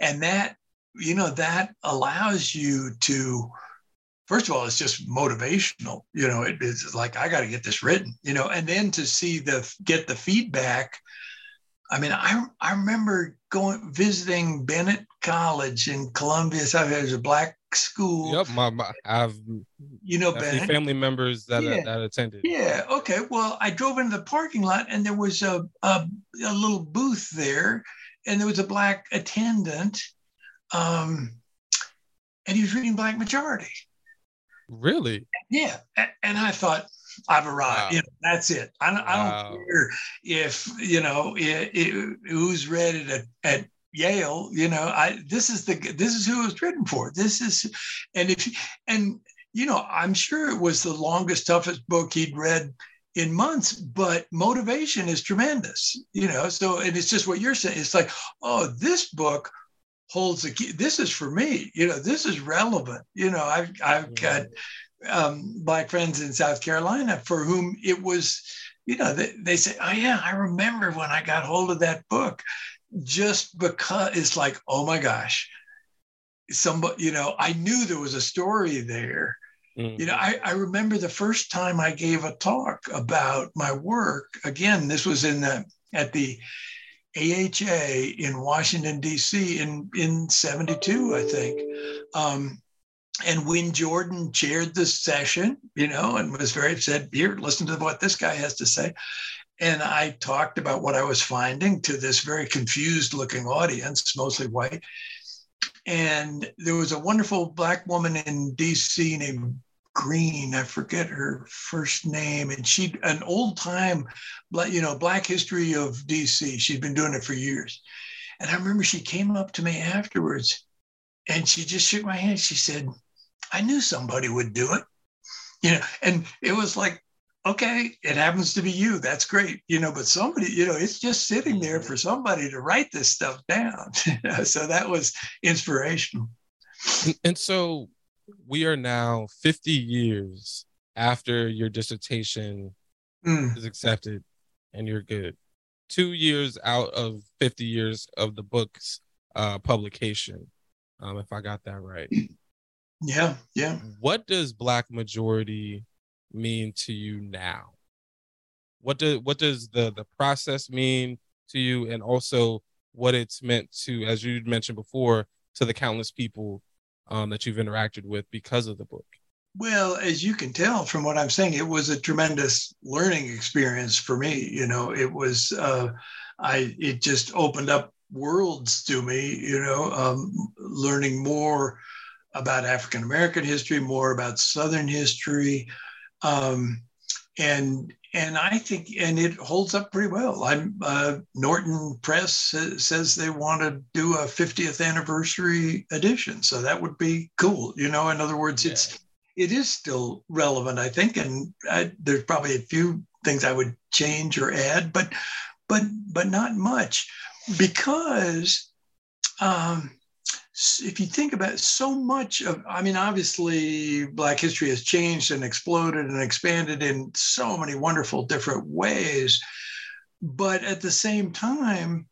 and that you know that allows you to first of all it's just motivational. You know it, it's like i got to get this written you know and then to see the get the feedback i mean i i remember going visiting bennett college in columbia south there's a black school. Yep, my, my I've you know Ben family members that yeah. that attended. Yeah. Okay. Well, I drove into the parking lot and there was a, a a, little booth there, and there was a black attendant, um, and he was reading Black Majority. Really? Yeah. And I thought, I've arrived. Wow. You know, that's it. I don't, wow. I don't care if you know it, it, who's read it at, at Yale, you know, I this is the this is who it was written for. This is, and if and you know, I'm sure it was the longest, toughest book he'd read in months, but motivation is tremendous, you know. So and it's just what you're saying. It's like, oh, this book holds the key. This is for me, you know. This is relevant, you know. I've I've got um, black friends in South Carolina for whom it was, you know, they, they say, oh yeah, I remember when I got hold of that book just because it's like, oh my gosh, somebody, you know, I knew there was a story there. Mm-hmm. You know, I, I remember the first time I gave a talk about my work. Again, this was in the at the AHA in Washington D.C. in in '72, I think. Um, and Win Jordan chaired the session, you know, and was very said, "Here, listen to what this guy has to say." And I talked about what I was finding to this very confused looking audience, mostly white. And there was a wonderful black woman in DC named Green. I forget her first name. And she, an old time, you know, black history of DC. She'd been doing it for years. And I remember she came up to me afterwards and she just shook my hand. She said, I knew somebody would do it. You know, and it was like okay, it happens to be you. That's great. You know, but somebody, you know, it's just sitting there for somebody to write this stuff down. [laughs] so that was inspirational. And so we are now 50 years after your dissertation mm. is accepted and you're good. Two years out of 50 years of the book's uh, publication, um, if I got that right. Yeah, yeah. What does Black Majority mean to you now? What does what does the the process mean to you, and also what it's meant to, as you mentioned before, to the countless people um, that you've interacted with because of the book? Well, as you can tell from what I'm saying, it was a tremendous learning experience for me. You know, it was uh, I it just opened up worlds to me. You know, um, learning more about African American history, more about Southern history, um, and and I think and it holds up pretty well. I'm uh, Norton Press says they want to do a 50th anniversary edition, so that would be cool. You know, in other words, yeah. it's it is still relevant, I think, and I, there's probably a few things I would change or add, but but but not much because um, if you think about it, so much of, I mean, obviously, Black history has changed and exploded and expanded in so many wonderful different ways. But at the same time,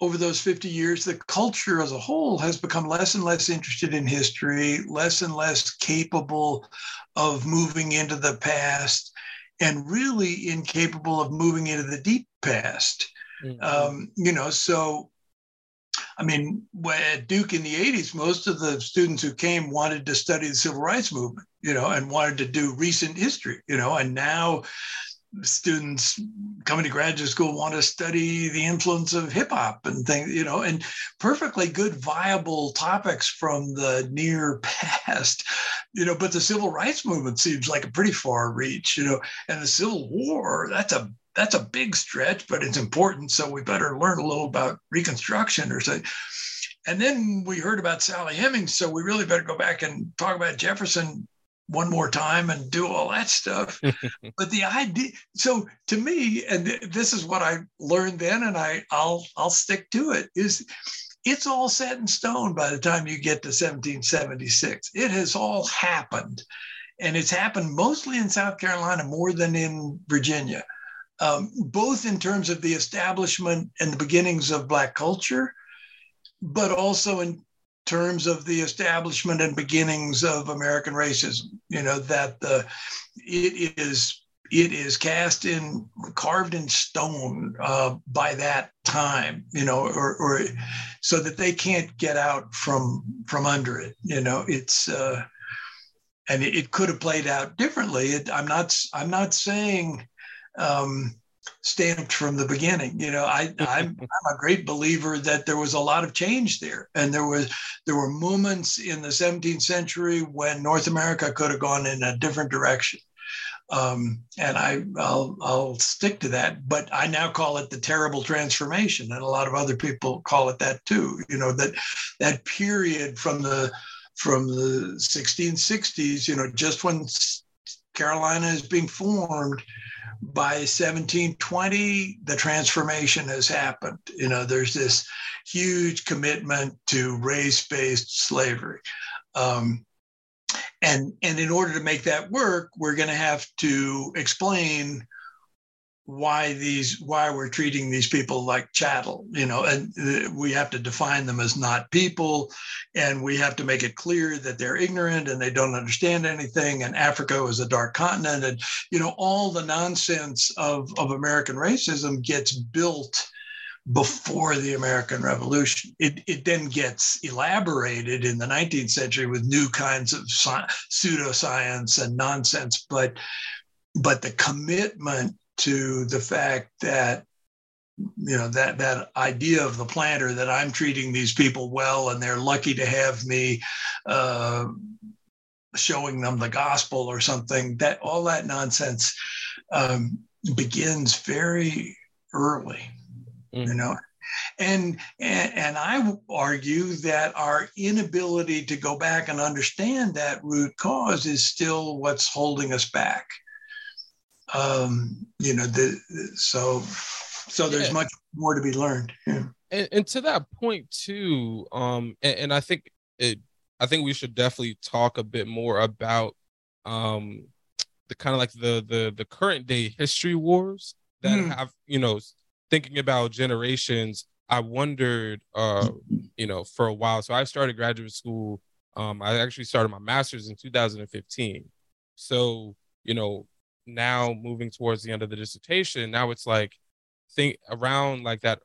over those 50 years, the culture as a whole has become less and less interested in history, less and less capable of moving into the past, and really incapable of moving into the deep past. Mm-hmm. Um, you know, so I mean, at Duke in the 80s, most of the students who came wanted to study the civil rights movement, you know, and wanted to do recent history, you know, and now students coming to graduate school want to study the influence of hip hop and things, you know, and perfectly good, viable topics from the near [laughs] past, you know. But the civil rights movement seems like a pretty far reach, you know, and the Civil War, that's a that's a big stretch, but it's important. So we better learn a little about Reconstruction or something. And then we heard about Sally Hemings, so we really better go back and talk about Jefferson one more time and do all that stuff. [laughs] but the idea, so to me, and this is what I learned then, and I I'll I'll stick to it, is it's all set in stone by the time you get to 1776. It has all happened. And it's happened mostly in South Carolina more than in Virginia, um, both in terms of the establishment and the beginnings of Black culture, but also in terms of the establishment and beginnings of American racism. You know that the it is it is cast in carved in stone uh, by that time you know or, or so that they can't get out from from under it you know it's uh, and it, could have played out differently it, i'm not i'm not saying um, stamped from the beginning. You know, I, [laughs] I'm, I'm a great believer that there was a lot of change there, and there was there were moments in the 17th century when North America could have gone in a different direction. Um, and I, I'll, I'll stick to that. But I now call it the terrible transformation, and a lot of other people call it that too. You know that that period from the from the 1660s, you know, just when Carolina is being formed, by 1720, the transformation has happened. You know, there's this huge commitment to race based slavery. Um, and, and in order to make that work, we're going to have to explain why these why we're treating these people like chattel you know and we have to define them as not people and we have to make it clear that they're ignorant and they don't understand anything and africa is a dark continent and you know all the nonsense of of american racism gets built before the American Revolution. It, it then gets elaborated in the 19th century with new kinds of sci- pseudoscience and nonsense, but but the commitment to the fact that you know that that idea of the planter that I'm treating these people well and they're lucky to have me uh, showing them the gospel or something that all that nonsense um, begins very early mm. you know and, and and I argue that our inability to go back and understand that root cause is still what's holding us back um, you know, the, so so there's yeah. much more to be learned. Yeah. And, and to that point too, um, and, and I think it, I think we should definitely talk a bit more about um the kind of like the the the current day history wars that mm. have you know thinking about generations i wondered uh you know for a while so i started graduate school um i actually started my master's in 2015 so you know now moving towards the end of the dissertation, now it's like think around like that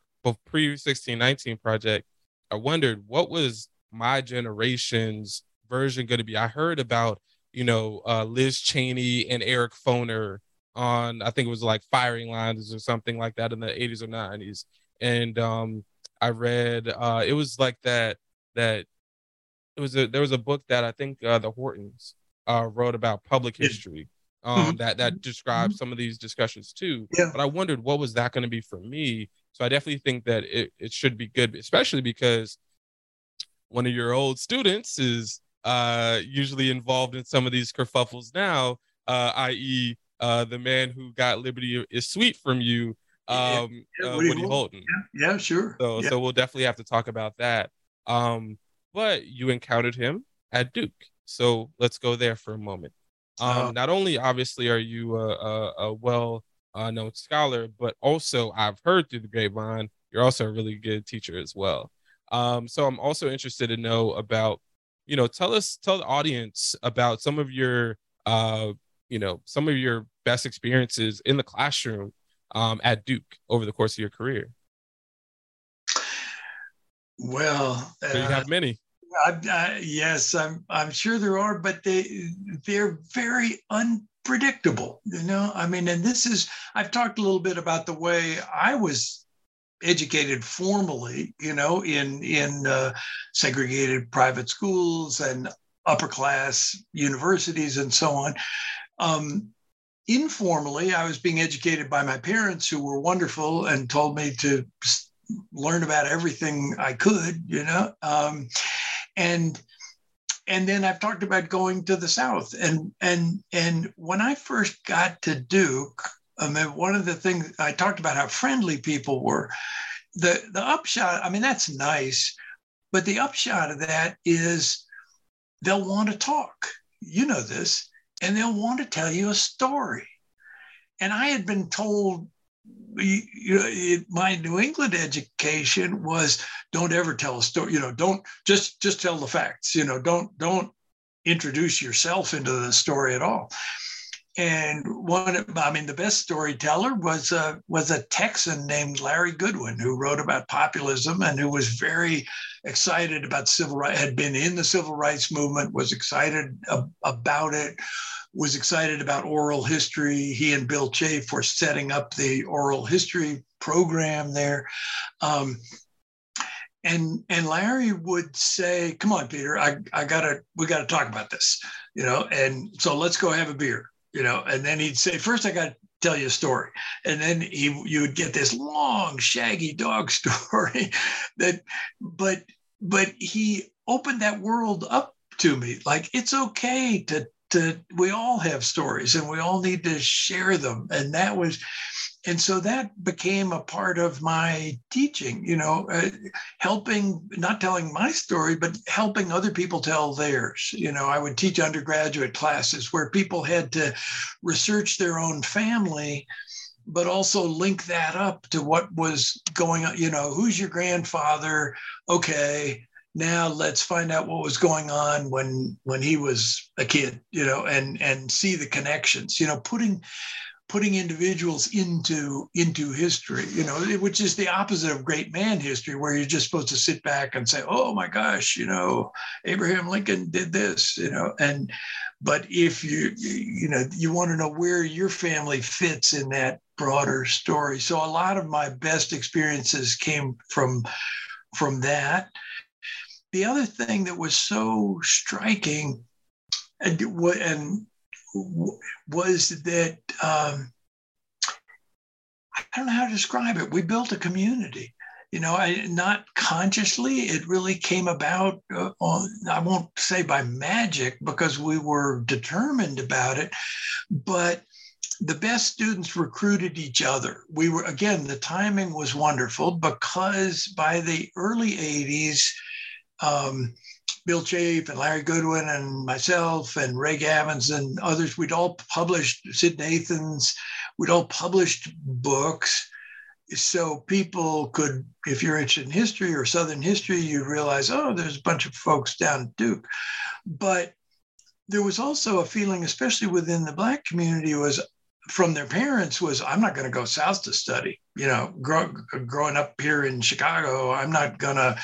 pre 1619 project. I wondered what was my generation's version going to be. I heard about, you know, uh, Liz Cheney and Eric Foner on, I think it was like firing lines or something like that in the 80s or 90s. And um, I read, uh, it was like that, that it was a, there was a book that I think uh, the Hortons uh, wrote about public history um, mm-hmm. that [laughs] that describes mm-hmm. some of these discussions too. Yeah. But I wondered what was that going to be for me. So I definitely think that it, it should be good, especially because one of your old students is uh, usually involved in some of these kerfuffles now, uh, i.e., uh, the man who got Liberty is Sweet from you, um, yeah, yeah, uh, Woody, Woody Holton. Yeah, yeah sure. So, so we'll definitely have to talk about that. Um, but you encountered him at Duke, so let's go there for a moment. Um, Not only obviously are you a, a, a well uh, known scholar, but also I've heard through the grapevine you're also a really good teacher as well. Um, so I'm also interested to know about, you know, tell us, tell the audience about some of your, uh, you know, some of your best experiences in the classroom um, at Duke over the course of your career. Well, but you have many. I, I, yes, I'm. I'm sure there are, but they they're very unpredictable. You know, I mean, and this is. I've talked a little bit about the way I was educated formally. You know, in in uh, segregated private schools and upper class universities and so on. Um, informally, I was being educated by my parents, who were wonderful and told me to learn about everything I could. You know. Um, and and then I've talked about going to the South. And and and when I first got to Duke, I mean, one of the things I talked about how friendly people were. The the upshot, I mean, that's nice, but the upshot of that is they'll want to talk. You know this, and they'll want to tell you a story. And I had been told you know, it, my New England education was don't ever tell a story. You know, don't just just tell the facts. You know, don't don't introduce yourself into the story at all. And one, I mean, the best storyteller was a was a Texan named Larry Goodwyn who wrote about populism and who was very excited about civil rights. Had been in the civil rights movement, was excited about it, was excited about oral history. He and Bill Chafe were setting up the oral history program there. Um, and and Larry would say, "Come on, Peter, I, I gotta we gotta talk about this, you know." And so let's go have a beer, you know. And then he'd say, first I got to tell you a story," and then he you would get this long, shaggy dog [laughs] story that, but but he opened that world up to me. Like it's okay to to we all have stories and we all need to share them and that was and so that became a part of my teaching you know uh, helping not telling my story but helping other people tell theirs. You know i would teach undergraduate classes where people had to research their own family but also link that up to what was going on. You know who's your grandfather? Okay now let's find out what was going on when when he was a kid you know and and see the connections you know putting putting individuals into into history you know which is the opposite of great man history where you're just supposed to sit back and say oh my gosh you know abraham lincoln did this you know and but if you you know you want to know where your family fits in that broader story. So a lot of my best experiences came from from that. The other thing that was so striking and, and was that um, I don't know how to describe it. We built a community. You know, I, not consciously. It really came about. Uh, on, I won't say by magic because we were determined about it, but the best students recruited each other. We were again. The timing was wonderful because by the early '80s um, Bill Chafe and Larry Goodwyn and myself and Ray Gavins and others, we'd all published, Sid Nathans, we'd all published books. So people could, if you're interested in history or Southern history, you'd realize, oh, there's a bunch of folks down at Duke. But there was also a feeling, especially within the Black community, was from their parents was i'm not going to go south to study. You know grow, growing up here in chicago i'm not going to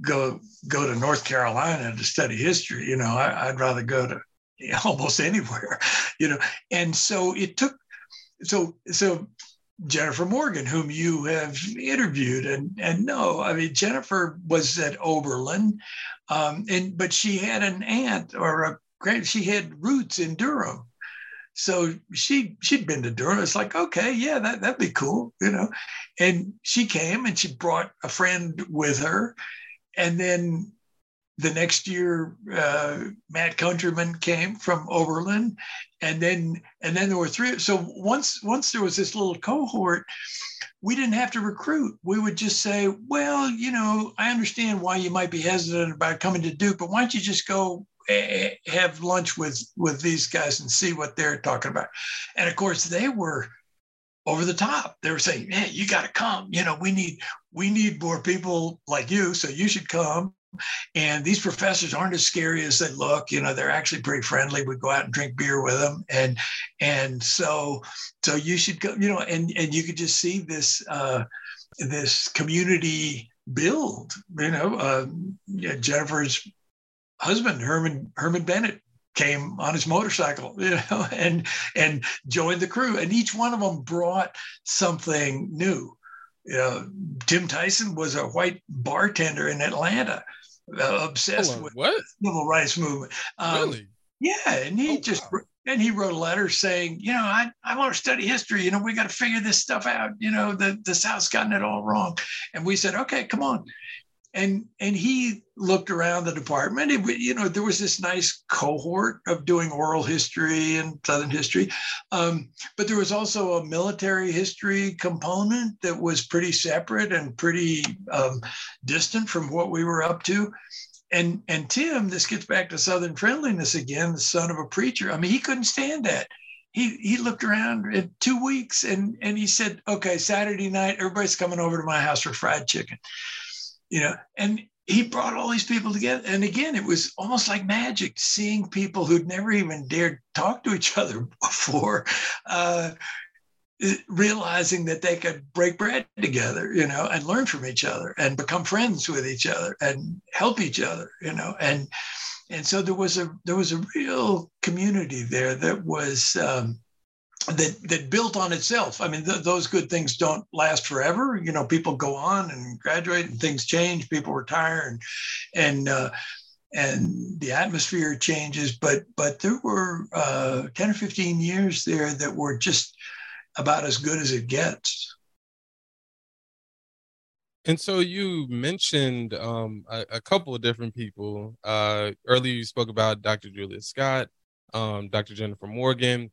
go go to north carolina to study history you know I, would rather go to [laughs] almost anywhere [laughs] you know? And so it took so so jennifer morgan whom you have interviewed and and no i mean jennifer was at oberlin um, and but she had an aunt or a she had roots in durham so she she'd been to Durham. It's like, okay, yeah, that that'd be cool, you know. And she came and she brought a friend with her, and then the next year, uh, Matt Countryman came from Oberlin, and then and then there were three. So once once there was this little cohort, we didn't have to recruit. We would just say, well, you know, I understand why you might be hesitant about coming to Duke, but why don't you just go have lunch with with these guys and see what they're talking about. And of course, they were over the top. They were saying, "Man, you got to come. You know, we need we need more people like you, so you should come." And these professors aren't as scary as they look. You know, they're actually pretty friendly. We go out and drink beer with them, and and so so you should go. You know, and and you could just see this uh, this community build. You know, uh, Jennifer's husband, Herman Herman Bennett, came on his motorcycle, [laughs] you know, and and joined the crew. And each one of them brought something new. You know, Tim Tyson was a white bartender in Atlanta, uh, obsessed with what civil rights movement. Um, really? Yeah, and he oh, just wow. and he wrote a letter saying, you know, I, I want to study history. You know, we got to figure this stuff out. You know, the the South's gotten it all wrong. And we said, okay, come on and and he looked around the department. It, you know, there was this nice cohort of doing oral history and Southern history, um, but there was also a military history component that was pretty separate and pretty um, distant from what we were up to. And and Tim, this gets back to Southern friendliness again. The son of a preacher. I mean, he couldn't stand that. He, he looked around in two weeks and, and he said, okay, Saturday night, everybody's coming over to my house for fried chicken you know, and he brought all these people together. And again, it was almost like magic seeing people who'd never even dared talk to each other [laughs] before, uh, realizing that they could break bread together, you know, and learn from each other and become friends with each other and help each other, you know, and and so there was a there was a real community there that was um, that that built on itself. I mean, th- those good things don't last forever. You know, people go on and graduate, and things change. People retire, and and uh, and the atmosphere changes. But but there were uh, ten or fifteen years there that were just about as good as it gets. And so you mentioned um, a, a, couple of different people. Uh, earlier, you spoke about Dr. Julius Scott, um, Dr. Jennifer Morgan.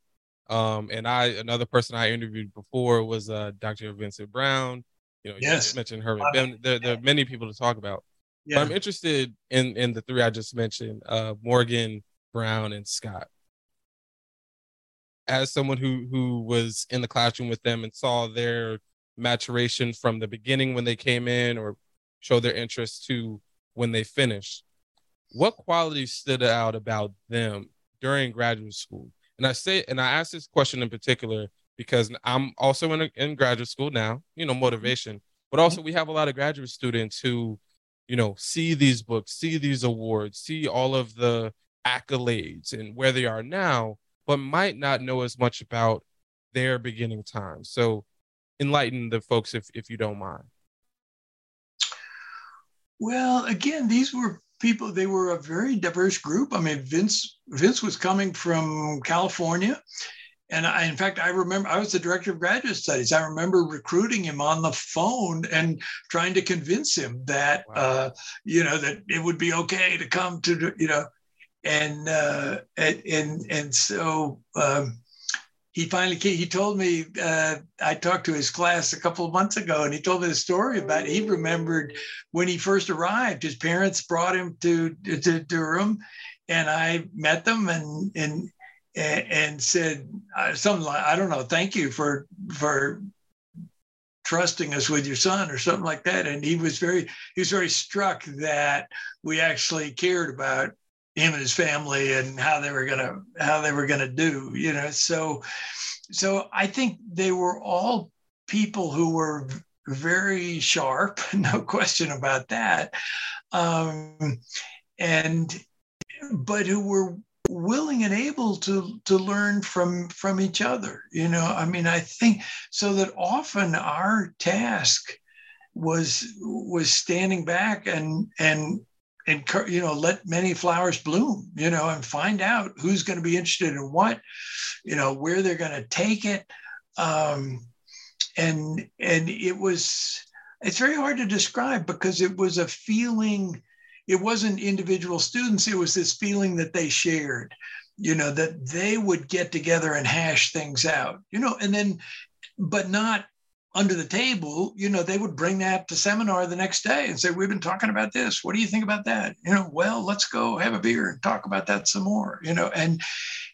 Um, and I another person I interviewed before was uh, Dr. Vincent Brown. You know, yes. you mentioned Herman. Ben, there, there, are many people to talk about. Yeah. But I'm interested in in the three I just mentioned: uh, Morgan, Brown, and Scott. As someone who who was in the classroom with them and saw their maturation from the beginning when they came in or show their interest to when they finished, what qualities stood out about them during graduate school and I say, and I ask this question in particular because I'm also in, a, in graduate school now, you know, mm-hmm. motivation, but also mm-hmm. we have a lot of graduate students who, you know, see these books, see these awards, see all of the accolades and where they are now, but might not know as much about their beginning time. So enlighten the folks if, if you don't mind. Well, again, these were people they were a very diverse group. I mean vince vince was coming from california. And I, in fact i remember i was the director of graduate studies. I remember recruiting him on the phone and trying to convince him that wow. uh, you know that it would be okay to come to you know and uh, and and, and so um, he finally came, he told me uh, i talked to his class a couple of months ago and he told me the story about he remembered when he first arrived his parents brought him to to durham and i met them and and and said uh, something like i don't know thank you for for trusting us with your son or something like that. And he was very he was very struck that we actually cared about him and his family and how they were gonna how they were gonna do you know? So so i think they were all people who were very sharp [laughs] no question about that. Um, and but who were willing and able to to learn from from each other you know? I mean i think so that often our task was was standing back and and and you know let many flowers bloom you know and find out who's going to be interested in what you know where they're going to take it. Um, and and it was it's very hard to describe because it was a feeling it wasn't individual students it was this feeling that they shared you know that they would get together and hash things out you know and then but not under the table, you know, they would bring that to seminar the next day and say, We've been talking about this. What do you think about that? You know, well, let's go have a beer and talk about that some more, you know, and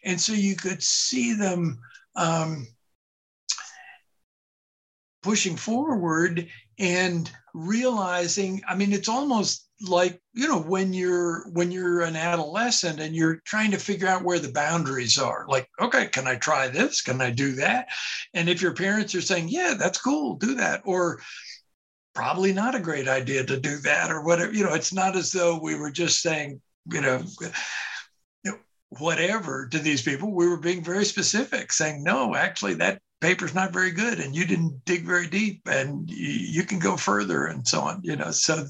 and so you could see them um, pushing forward and realizing, I mean, it's almost like you know when you're when you're an adolescent and you're trying to figure out where the boundaries are like okay can i try this can i do that and if your parents are saying yeah that's cool do that or probably not a great idea to do that or whatever. You know, it's not as though we were just saying, you know, whatever to these people. We were being very specific, saying, no, actually, that paper's not very good and you didn't dig very deep and you can go further and so on you know so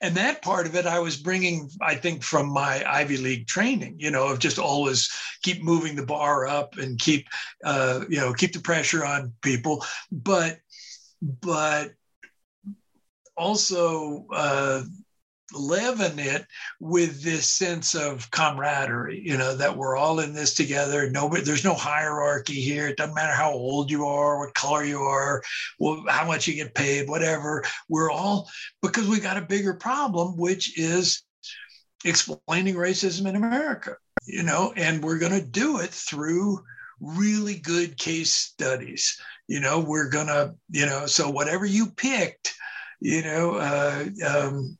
and that part of it i was bringing i think from my ivy league training you know of just always keep moving the bar up and keep uh, you know keep the pressure on people. But but also uh, leaven it with this sense of camaraderie you know that we're all in this together. Nobody there's no hierarchy here. It doesn't matter how old you are what color you are how much you get paid whatever. We're all because we got a bigger problem which is explaining racism in america you know and we're going to do it through really good case studies. You know we're going to you know so whatever you picked you know uh, um,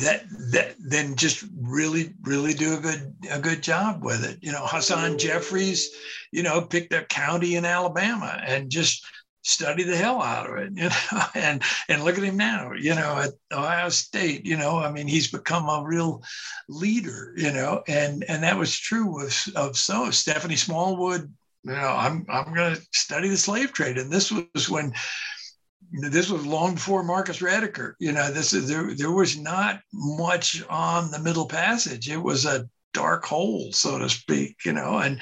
that that then just really really do a good a good job with it. You know Hasan Jeffries you know picked a county in alabama and just study the hell out of it [laughs] you know and and look at him now you know at ohio state you know i mean he's become a real leader you know and and that was true of of so stephanie smallwood you know i'm i'm going to study the slave trade. And this was when this was long before Marcus Rediker. You know, this is there. There was not much on the Middle Passage. It was a dark hole, so to speak. You know, and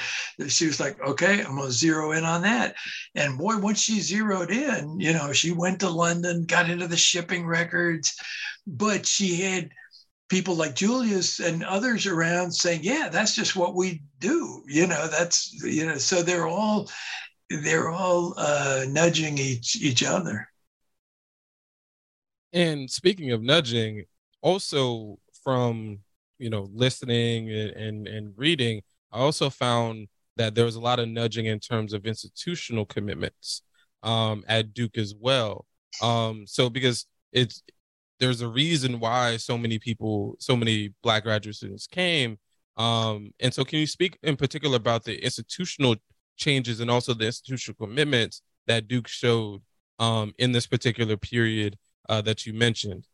she was like, "Okay, I'm gonna zero in on that." And boy, once she zeroed in, you know, she went to London, got into the shipping records, but she had people like Julius and others around saying, "Yeah, that's just what we do." You know, that's you know, so they're all they're all uh, nudging each each other. And speaking of nudging, also from you know listening and, and, and reading, I also found that there was a lot of nudging in terms of institutional commitments um, at Duke as well. Um, so because it's there's a reason why so many people, so many Black graduate students came. Um, and so, can you speak in particular about the institutional changes and also the institutional commitments that Duke showed um, in this particular period uh, that you mentioned?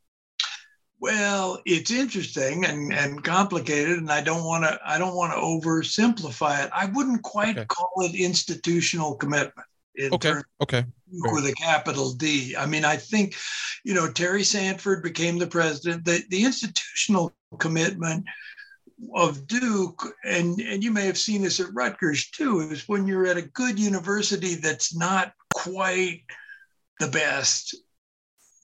Well, it's interesting and, and complicated, and I don't want to I don't want to oversimplify it. I wouldn't quite okay. call it institutional commitment. okay. Okay. With a capital D. I mean, I think, you know, Terry Sanford became the president. The the institutional commitment of Duke, and and you may have seen this at Rutgers too, is when you're at a good university that's not quite the best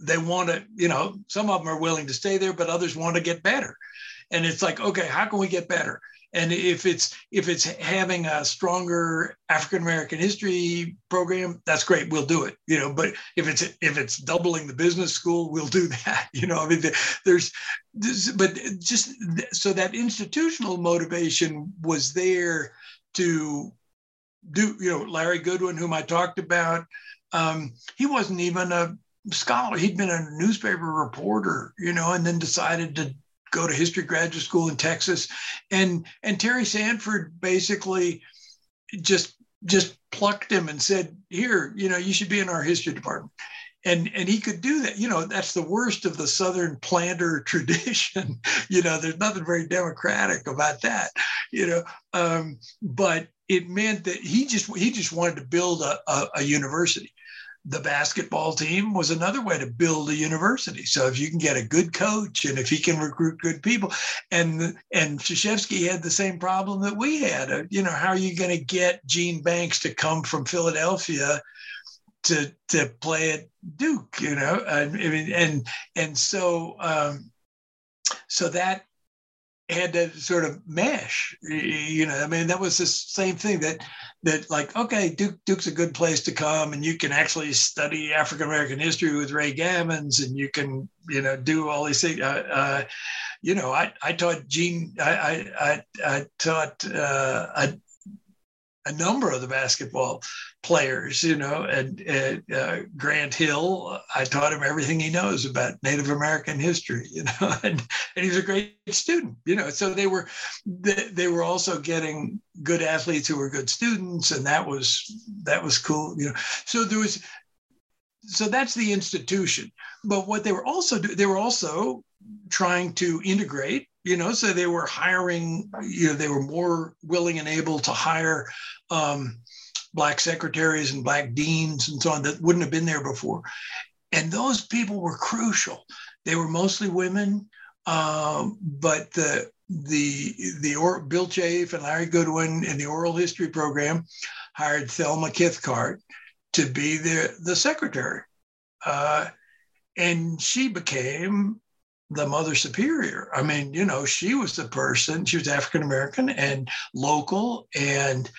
they want to, you know, some of them are willing to stay there, but others want to get better. And it's like, okay, how can we get better? And if it's if it's having a stronger African American history program, that's great. We'll do it. You know, but if it's if it's doubling the business school, we'll do [laughs] that. You know, I mean, there's, this, but just so that institutional motivation was there to do. You know, Larry Goodwyn, whom I talked about, um, he wasn't even a scholar. He'd been a newspaper reporter, you know, and then decided to go to history graduate school in Texas. And and Terry Sanford basically just just plucked him and said, "Here, you know, you should be in our history department." And and he could do that. You know, that's the worst of the Southern planter [laughs] tradition. you know, there's nothing very democratic about that. You know, um, but it meant that he just he just wanted to build a, a, a university the basketball team was another way to build a university. So if you can get a good coach and if he can recruit good people, and and Krzyzewski had the same problem that we had. Uh, you know, how are you going to get Gene Banks to come from Philadelphia to to play at Duke? You know, I mean, and and so um, so that had to sort of mesh you know i mean that was the same thing that that like okay duke duke's a good place to come and you can actually study african american history with Ray Gavins and you can you know do all these things. Uh, uh, you know i i taught gene i i i, taught uh, I, a number of the basketball players, you know, and, and uh, Grant Hill, I taught him everything he knows about Native American history, you know, [laughs] and, and he's a great student, you know. So they were they, they were also getting good athletes who were good students, and that was that was cool, you know. So there was so that's the institution. But what they were also do, they were also trying to integrate. You know, so they were hiring. You know, they were more willing and able to hire um, black secretaries and black deans and so on that wouldn't have been there before. And those people were crucial. They were mostly women, um, but the the the or, Bill Chafe and Larry Goodwyn in the oral history program hired Thelma Cathcart to be the the secretary, uh, and she became the mother superior. I mean, you know, she was the person. She was African American and local and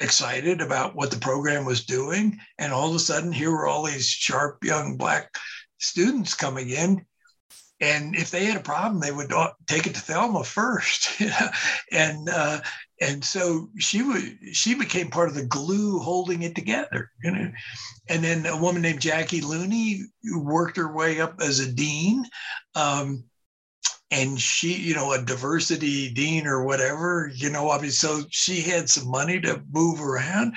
excited about what the program was doing. And all of a sudden, here were all these sharp young black students coming in and if they had a problem, they would take it to Thelma first, [laughs] and uh, and so she would she became part of the glue holding it together, you know. And then a woman named Jackie Looney worked her way up as a dean, um, and she, you know, a diversity dean or whatever, you know. Mean, so she had some money to move around,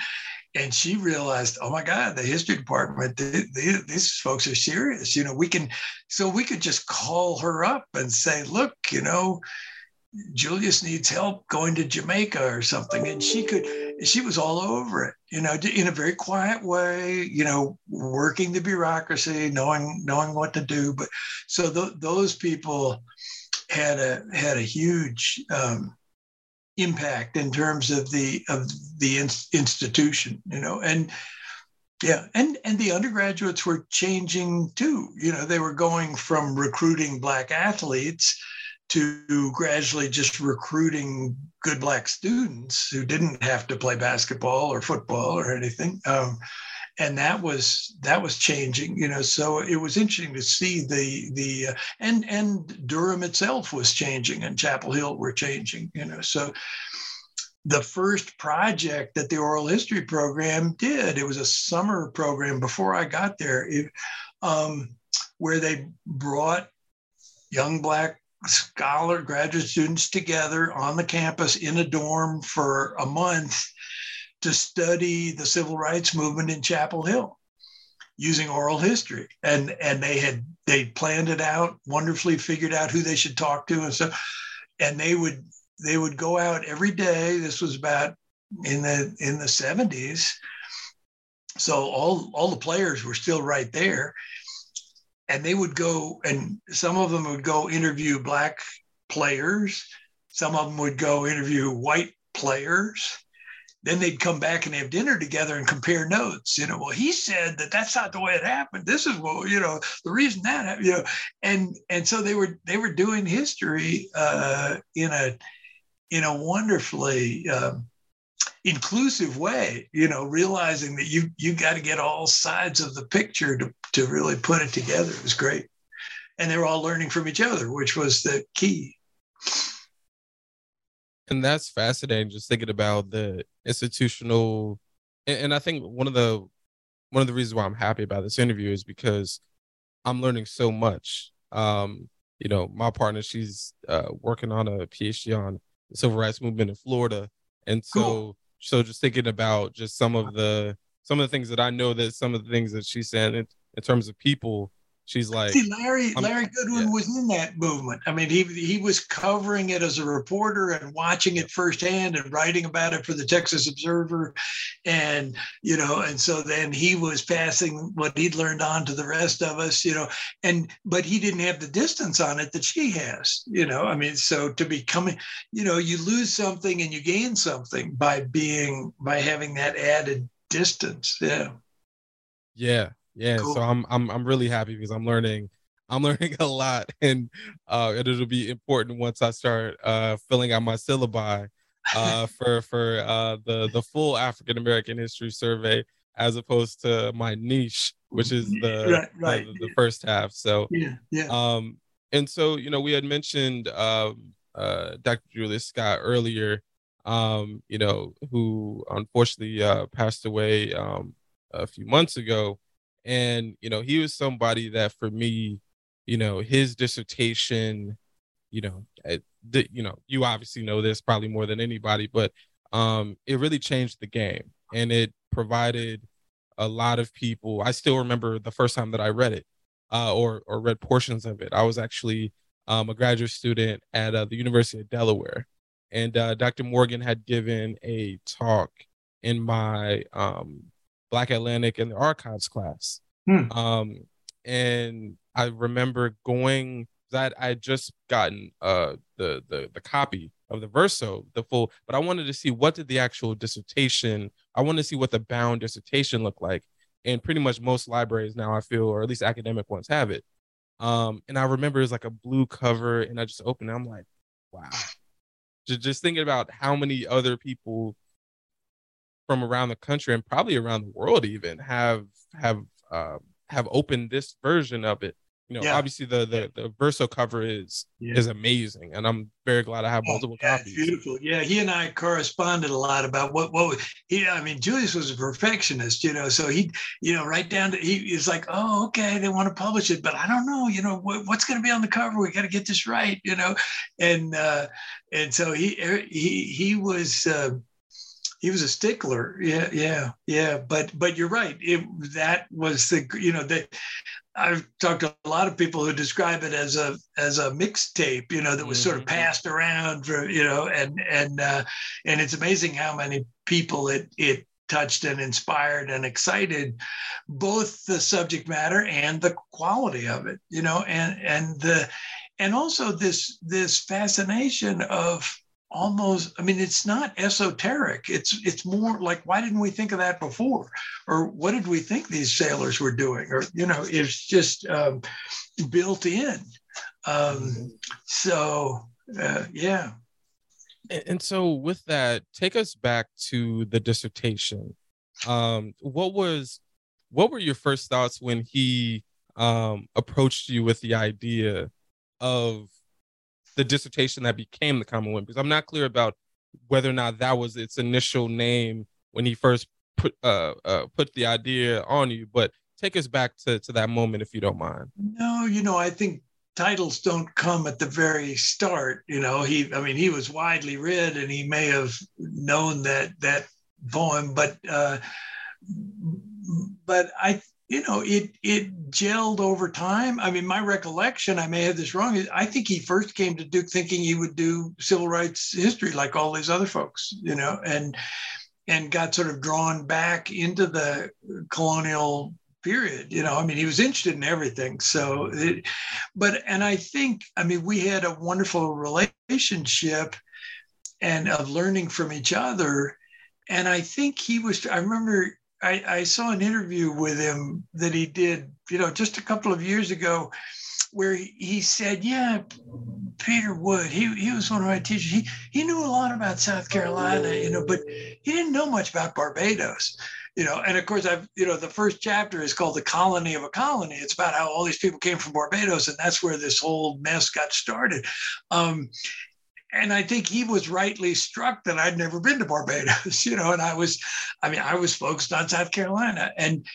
and she realized, oh my God, the history department, they, they, these folks are serious. You know, we can, so we could just call her up and say, look, you know, Julius needs help going to Jamaica or something. And she could, she was all over it, you know, in a very quiet way, you know, working the bureaucracy, knowing, knowing what to do. But so th- those people had a, had a huge, um, impact in terms of the of the in, institution you know and yeah and and the undergraduates were changing too you know they were going from recruiting black athletes to gradually just recruiting good black students who didn't have to play basketball or football or anything. Um, and that was that was changing you know so it was interesting to see the the uh, and and durham itself was changing and chapel hill were changing you know so the first project that the oral history program did it was a summer program before i got there it, um, where they brought young black scholar graduate students together on the campus in a dorm for a month to study the civil rights movement in Chapel Hill using oral history. And and they had they planned it out wonderfully, figured out who they should talk to and so and they would they would go out every day. This was about in the in the 70s. So all all the players were still right there. And they would go and some of them would go interview black players. Some of them would go interview white players then they'd come back and have dinner together and compare notes. You know, well, he said that that's not the way it happened. This is what you know the reason that you know, and and so they were they were doing history uh, in a in a wonderfully um, inclusive way. You know, realizing that you you got to get all sides of the picture to to really put it together. It was great, and they were all learning from each other, which was the key and that's fascinating just thinking about the institutional and, and, i think one of the one of the reasons why i'm happy about this interview is because i'm learning so much um you know my partner she's uh, working on a phd on the civil rights movement in florida and so cool. so just thinking about just some of the some of the things that i know that some of the things that she's saying in, terms of people she's like See, Larry Larry Goodwyn yeah. was in that movement. I mean, he he was covering it as a reporter and watching it firsthand and writing about it for the Texas Observer, and you know, and so then he was passing what he'd learned on to the rest of us, you know, and but he didn't have the distance on it that she has, you know. I mean, so to be coming, you know, you lose something and you gain something by being by having that added distance. Yeah. Yeah, yeah cool. so i'm i'm i'm really happy because i'm learning i'm [laughs] learning a lot and uh and it'll be important once i start uh filling out my syllabi uh [laughs] for for uh the the full african american history survey as opposed to my niche which is the right, right. the, the, first half so yeah yeah um and so you know we had mentioned um uh dr julius scott earlier um you know who unfortunately uh passed away um a few months ago and you know he was somebody that for me you know his dissertation you know the, you know you obviously know this probably more than anybody but um it really changed the game and it provided a lot of people. I still remember the first time that I read it, uh, or or read portions of it. I was actually um, a graduate student at uh, the University of Delaware, and uh, Dr. Morgan had given a talk in my um, Black Atlantic and the Archives class. Hmm. Um, and I remember going that I had just gotten uh, the the the copy of the verso, the full, but I wanted to see what did the actual dissertation. I wanted to see what the bound dissertation looked like, and pretty much most libraries now I feel, or at least academic ones, have it. Um, and I remember it was like a blue cover, and I just opened it. I'm like, wow. Just, just thinking about how many other people from around the country and probably around the world even have have uh, have opened this version of it you know yeah. obviously the the the verso cover is yeah. is amazing and i'm very glad i have oh, multiple yeah, copies beautiful yeah he and i corresponded a lot about what what he i mean julius was a perfectionist you know so he you know right down to he is like oh okay they want to publish it but i don't know you know what, what's going to be on the cover we got to get this right you know and uh and so he er, he he was uh he was a stickler yeah yeah yeah but but you're right it that was the you know that I've talked to a lot of people who describe it as a as a mixtape, you know, that was mm-hmm. sort of mm-hmm. passed around for, you know, and and uh, and it's amazing how many people it it touched and inspired and excited, both the subject matter and the quality of it, you know, and and the and also this this fascination of almost i mean it's not esoteric. It's it's more like why didn't we think of that before? Or what did we think these sailors were doing? Or you know it's just um, built in. Um, so uh, yeah. And so with that take us back to the dissertation. Um, what was what were your first thoughts when he um, approached you with the idea of the dissertation that became the common Commonwealth because I'm not clear about whether or not that was its initial name when he first put uh, uh put the idea on you, but take us back to to that moment if you don't mind. No, you know, I think titles don't come at the very start you know he i mean he was widely read and he may have known that that poem but uh but i you know, it it gelled over time. I mean, my recollection, I may have this wrong, is I think he first came to Duke thinking he would do civil rights history like all these other folks, you know, and and got sort of drawn back into the colonial period. You know, I mean, he was interested in everything. So, it, but and I think, I mean, we had a wonderful relationship and of learning from each other. And I think he was. I remember I, I saw an interview with him that he did, you know, just a couple of years ago, where he, said, "Yeah, Peter Wood, he, he was one of my teachers. He he knew a lot about South Carolina, you know, but he didn't know much about Barbados." you know, and of course, I've, you know, the first chapter is called The Colony of a Colony. It's about how all these people came from Barbados, and that's where this whole mess got started. Um, and I think he was rightly struck that I'd never been to Barbados, [laughs] you know, and I was, I mean, I was focused on South Carolina. And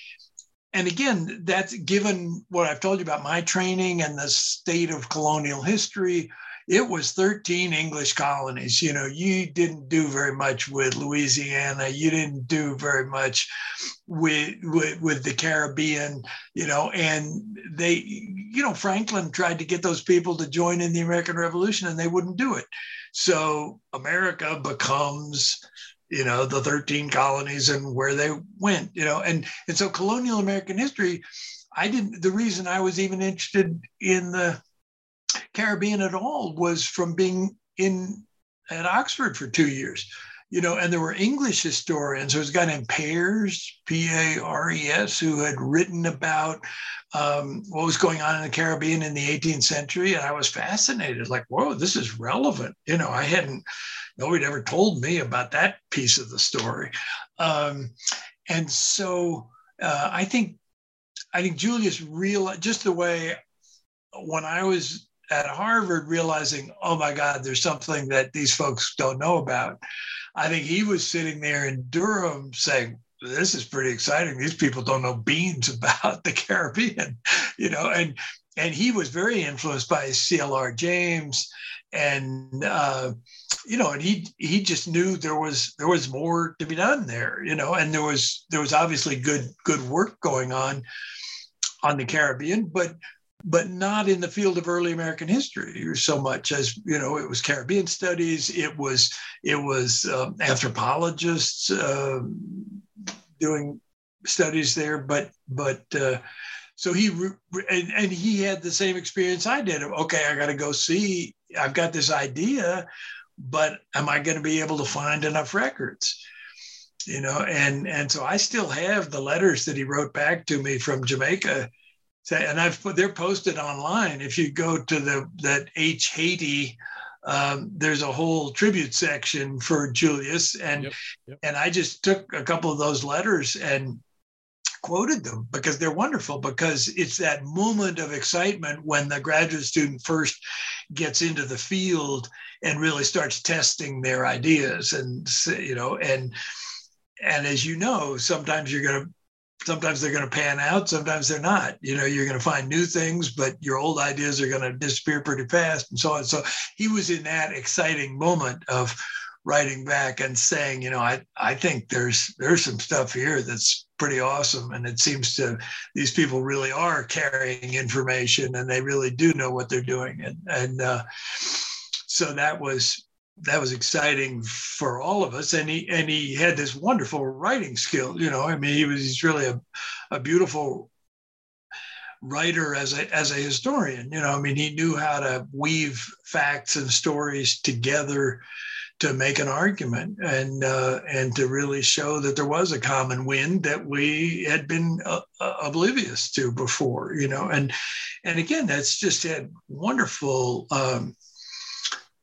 and again, that's given what I've told you about my training and the state of colonial history, it was 13 English colonies. You know, you didn't do very much with Louisiana. You didn't do very much with, with, with the Caribbean, you know, and they, you know, Franklin tried to get those people to join in the American Revolution and they wouldn't do it. So America becomes you know the 13 colonies and where they went you know and and so colonial american history i didn't the reason i was even interested in the Caribbean at all was from being in at Oxford for two years. You know, and there were English historians. There was a guy named Pares, P-A-R-E-S, who had written about um, what was going on in the Caribbean in the 18th century, and I was fascinated. Like, whoa, this is relevant. You know, I hadn't nobody ever told me about that piece of the story, um, and so uh, I think I think Julius realized just the way when I was at Harvard realizing, oh my God, there's something that these folks don't know about. I think he was sitting there in Durham saying, this is pretty exciting. These people don't know beans [laughs] about the Caribbean, [laughs] you know, and and he was very influenced by CLR James and uh, you know, and he he just knew there was there was more to be done there, you know, and there was there was obviously good good work going on on the Caribbean, but but not in the field of early American history so much as you know it was Caribbean studies, it was it was um, anthropologists uh, doing studies there, but but uh, so he and, and he had the same experience I did. Okay, I got to go see. I've got this idea, but am I going to be able to find enough records? You know, and and so I still have the letters that he wrote back to me from Jamaica and I've put they're posted online. If you go to the that H Haiti, um, there's a whole tribute section for Julius, and yep, yep. and I just took a couple of those letters and quoted them because they're wonderful because it's that moment of excitement when the graduate student first gets into the field and really starts testing their ideas and you know and and as you know sometimes you're going to sometimes they're going to pan out sometimes they're not. You know you're going to find new things but your old ideas are going to disappear pretty fast and so on. So he was in that exciting moment of writing back and saying you know i i think there's there's some stuff here that's pretty awesome and it seems to these people really are carrying information and they really do know what they're doing. And and uh, so that was that was exciting for all of us. And he and he had this wonderful writing skill. You know, I mean, he was he's really a, a beautiful writer as a as a historian. You know, I mean, he knew how to weave facts and stories together to make an argument and uh, and to really show that there was a common wind that we had been uh, uh oblivious to before. You know, and and again, that's just had wonderful. Um,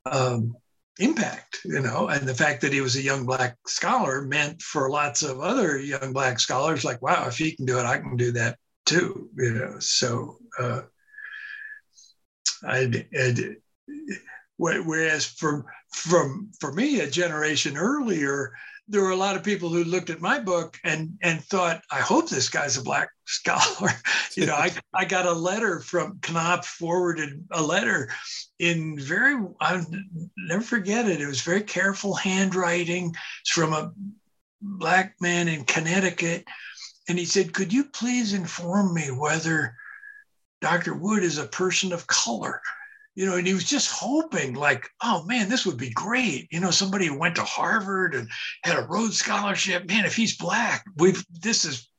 um, impact, you know, and the fact that he was a young black scholar meant for lots of other young black scholars, like, wow, if he can do it, I can do that too, you know. So, uh, I, I whereas for from for me, a generation earlier, there were a lot of people who looked at my book and and thought, I hope this guy's a black scholar. [laughs] you know, I, I got a letter from Knopf forwarded a letter in very I'll never forget it. It was very careful handwriting. It's from a black man in Connecticut. And he said, Could you please inform me whether Dr. Wood is a person of color? you know, and he was just hoping, like, oh man, this would be great. You know, somebody who went to Harvard and had a Rhodes Scholarship. Man, if he's black, we've this is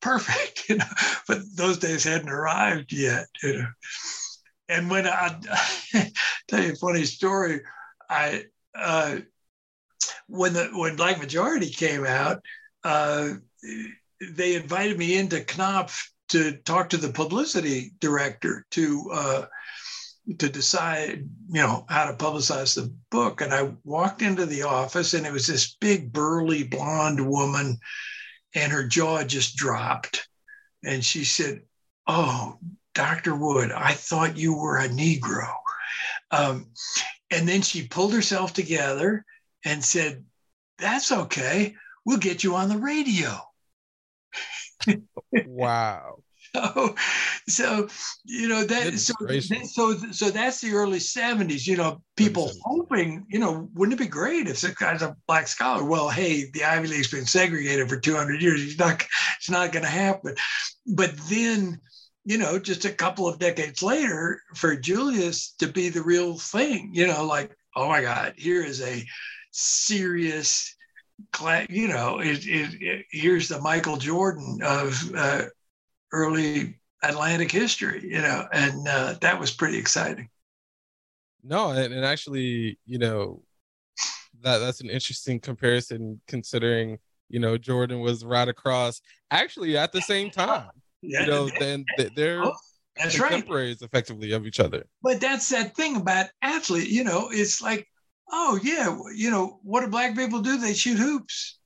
perfect. [laughs] You know, but those days hadn't arrived yet. You know, and when I [laughs] tell you a funny story, I uh, when the when Black Majority came out, uh, they invited me into Knopf to talk to the publicity director to. Uh, to decide, you know, how to publicize the book. And I walked into the office and it was this big, burly, blonde woman, and her jaw just dropped. And she said, Oh, Dr. Wood, I thought you were a Negro. Um, and then she pulled herself together and said, That's okay. We'll get you on the radio. wow. [laughs] so, so you know that so, so so that's the early 70s you know people hoping you know wouldn't it be great if this guy's a black scholar? Well hey the ivy league's been segregated for 200 years. It's not it's not going to happen. But then you know just a couple of decades later for julius to be the real thing you know like oh my god here is a serious you know, it, it, it, here's the Michael Jordan of uh, early Atlantic history, you know, and uh, that was pretty exciting. No, and, and actually, you know, that that's an interesting comparison considering you know Jordan was right across actually at the same [laughs] time. Yeah, you know, then they're oh, that's contemporaries right. effectively of each other. But that's that thing about athlete. You know, it's like, oh yeah, you know, what do black people do? They shoot hoops.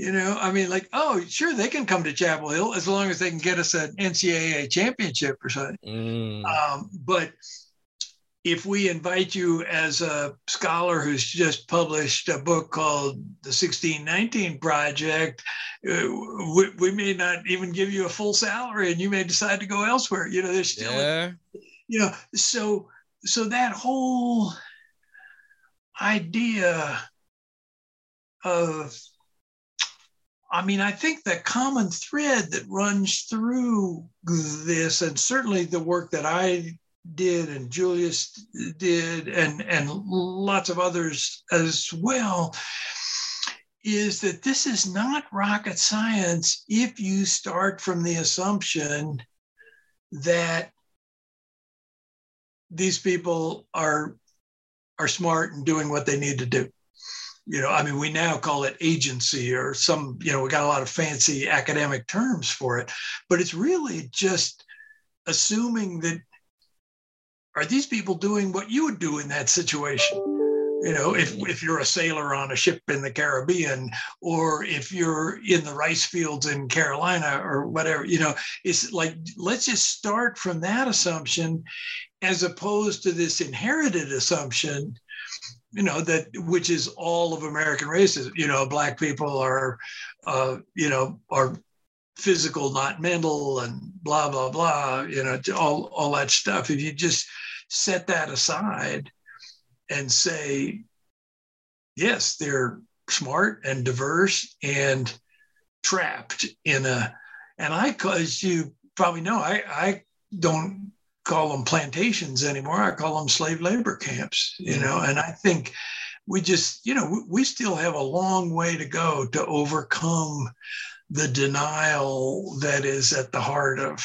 You know, I mean, like, oh, sure, they can come to Chapel Hill as long as they can get us an NCAA championship or something. Mm. Um, but if we invite you as a scholar who's just published a book called the 1619 Project, uh, we, we, may not even give you a full salary, and you may decide to go elsewhere. You know, there's still, yeah. you know, so so that whole idea of I mean, I think the common thread that runs through this, and certainly the work that I did and Julius did, and, and lots of others as well, is that this is not rocket science if you start from the assumption that these people are are smart and doing what they need to do you know i mean we now call it agency or some you know we got a lot of fancy academic terms for it but it's really just assuming that are these people doing what you would do in that situation? You know if, if you're a sailor on a ship in the caribbean or if you're in the rice fields in carolina or whatever you know it's like let's just start from that assumption as opposed to this inherited assumption you know that which is all of american racism. You know black people are uh, you know are physical not mental and blah blah blah you know all, all that stuff. If you just set that aside and say yes they're smart and diverse and trapped in a and i as you probably know i i don't call them plantations anymore. I call them slave labor camps, you know, and I think we just, you know, we still have a long way to go to overcome the denial that is at the heart of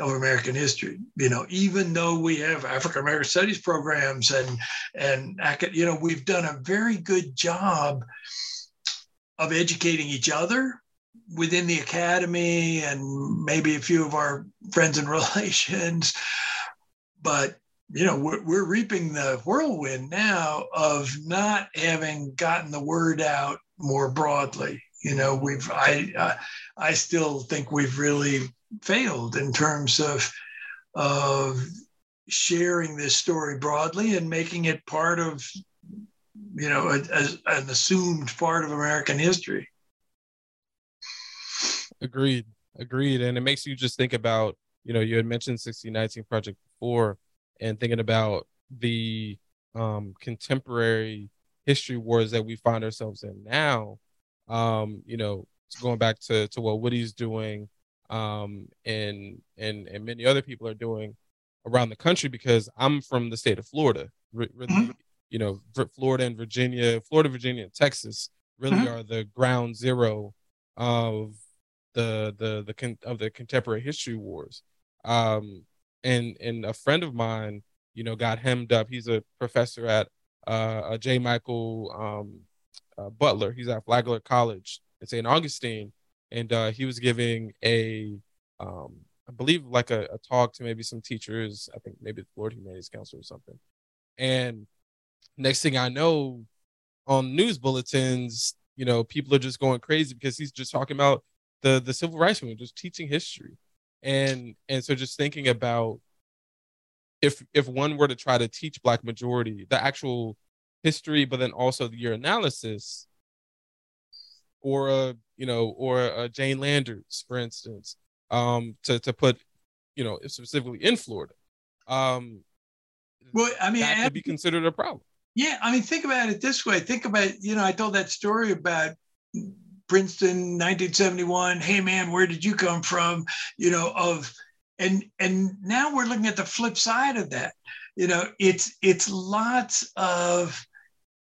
of American history. You know, even though we have African American studies programs and and you know, we've done a very good job of educating each other within the academy and maybe a few of our friends and [laughs] relations. But you know we're, we're reaping the whirlwind now of not having gotten the word out more broadly. You know we've i uh, i still think we've really failed in terms of of sharing this story broadly and making it part of you know an assumed part of american history Agreed. Agreed. And it makes you just think about, you know, you had mentioned 1619 Project before and thinking about the um, contemporary history wars that we find ourselves in now. Um, you know, going back to, to what Woody's doing um, and, and, and many other people are doing around the country because I'm from the state of Florida. Mm-hmm. you know, Florida and Virginia, Florida, Virginia, and Texas really mm-hmm. are the ground zero of the the the con- of the contemporary history wars. Um, and and a friend of mine, you know, got hemmed up. He's a professor at uh, J. Michael um, uh, Butler. He's at Flagler College in St. Augustine, and uh, he was giving a, um, I believe, like a, a, talk to maybe some teachers. I think maybe the Florida Humanities Council or something. And next thing I know, on news bulletins, you know, people are just going crazy because he's just talking about the the civil rights movement, just teaching history, and and so just thinking about if if one were to try to teach Black majority the actual history, but then also your analysis, or a you know, or a Jane Landers, for instance, um, to to put, you know, specifically in Florida, um, well, I mean, that could be considered a problem. Yeah, I mean, think about it this way. Think about, you know, I told that story about Princeton, 1971. Hey man, where did you come from? You know, of and and now we're looking at the flip side of that. You know, it's it's lots of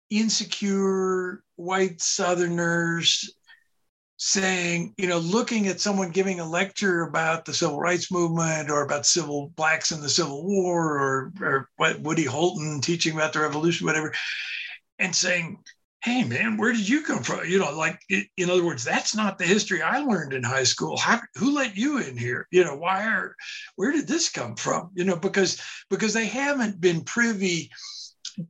insecure white Southerners saying, you know, looking at someone giving a lecture about the civil rights movement or about civil blacks in the Civil War or, or what Woody Holton teaching about the revolution, whatever, and saying, hey man where did you come from? You know like in other words that's not the history i learned in high school. How, who let you in here? You know why are where did this come from? You know because because they haven't been privy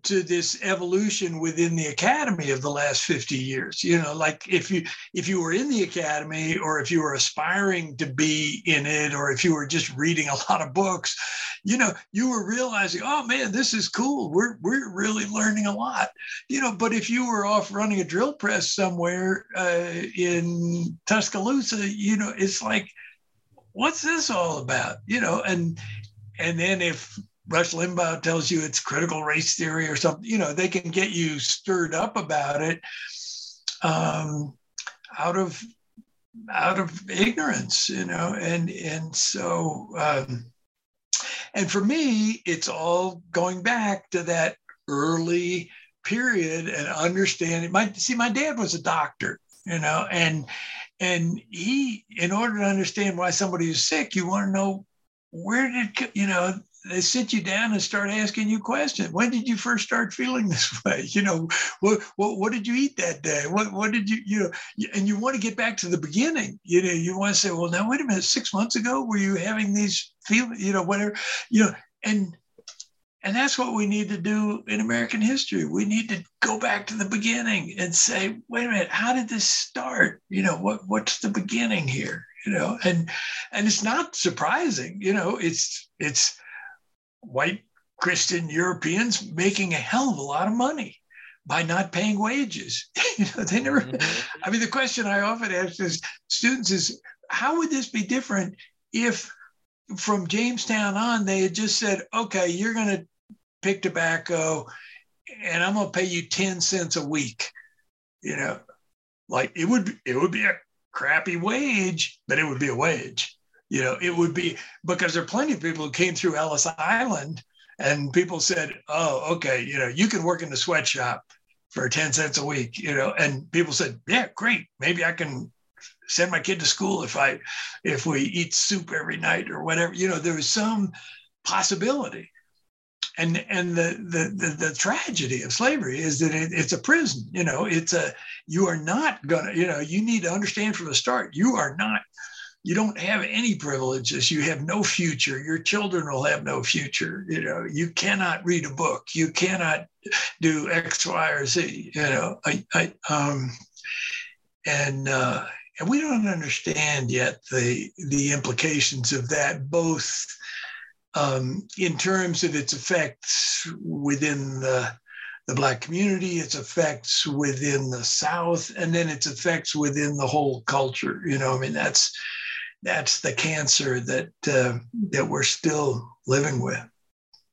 to this evolution within the academy of the last 50 years you know like if you if you were in the academy or if you were aspiring to be in it or if you were just reading a lot of books you know you were realizing oh man this is cool. We're we're really learning a lot. You know but if you were off running a drill press somewhere uh, in tuscaloosa you know it's like what's this all about? You know and and then if Rush Limbaugh tells you it's critical race theory or something, you know, they can get you stirred up about it um, out of out of ignorance, you know, and and so um, and for me, it's all going back to that early period and understanding. My see, my dad was a doctor, you know, and and he, in order to understand why somebody is sick, you want to know where did you know they sit you down and start asking you questions. When did you first start feeling this [laughs] way? You know, what what, what did you eat that day? What what did you you know? And you want to get back to the beginning. You know, you want to say, well, now wait a minute. Six months ago, were you having these feelings? You know, whatever. You know, and and that's what we need to do in American history. We need to go back to the beginning and say, wait a minute, how did this start? You know, what what's the beginning here? You know, and and it's not surprising. You know, it's it's white Christian Europeans making a hell of a lot of money by not paying wages. [laughs] you know, they never. Mm-hmm. I mean, the question I often ask is students is, how would this be different if from Jamestown on they had just said, okay, you're going to pick tobacco, and I'm going to pay you ten cents a week. You know, like it would it would be a crappy wage, but it would be a wage. You know, it would be because there are plenty of people who came through Ellis Island and people said, oh, okay, you know, you can work in the sweatshop for 10 cents a week, you know, and people said, yeah, great. Maybe I can send my kid to school if I, if we eat soup every night or whatever, you know, there was some possibility. And, and the, the, the, the tragedy of slavery is that it, it's a prison, you know, it's a, you are not gonna, you know, you need to understand from the start, you are not you don't have any privileges. You have no future. Your children will have no future. You know you cannot read a book. You cannot do x y or z you know. I, I um and uh and we don't understand yet the the implications of that both um, in terms of its effects within the the black community, its effects within the South, and then its effects within the whole culture. You know, I mean, that's that's the cancer that uh, that we're still living with.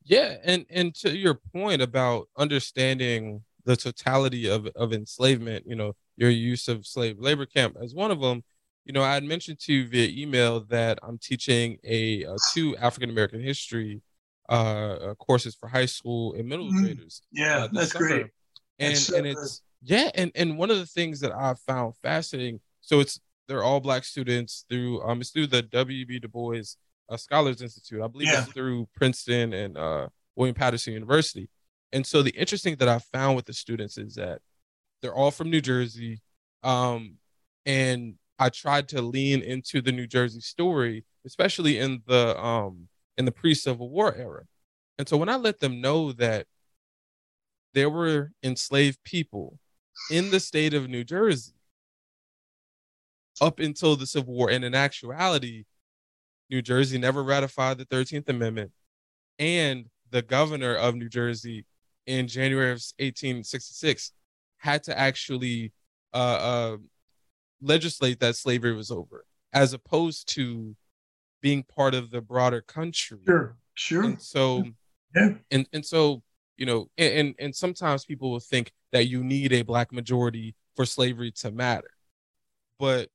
Yeah, and and to your point about understanding the totality of of enslavement, you know, your use of slave labor camp as one of them. You know, I had mentioned to you via email that I'm teaching a, a two African American history uh, uh, courses for high school and middle mm-hmm. graders. Yeah, uh, that's summer. great. And so and it's yeah, and and one of the things that I found fascinating. So it's they're all black students through um it's through the W.B. Du Bois uh, Scholars Institute. I believe yeah. it's through Princeton and uh, William Paterson University. And so the interesting that I found with the students is that they're all from New Jersey. Um, and I tried to lean into the New Jersey story, especially in the um in the pre-Civil War era. And so when I let them know that there were enslaved people in the state of New Jersey up until the Civil War. And in actuality, New Jersey never ratified the 13th Amendment. And the governor of New Jersey in January of 1866 had to actually uh, uh, legislate that slavery was over, as opposed to being part of the broader country. Sure, sure. And so, yeah. and, and so, you know, and, and sometimes people will think that you need a black majority for slavery to matter. But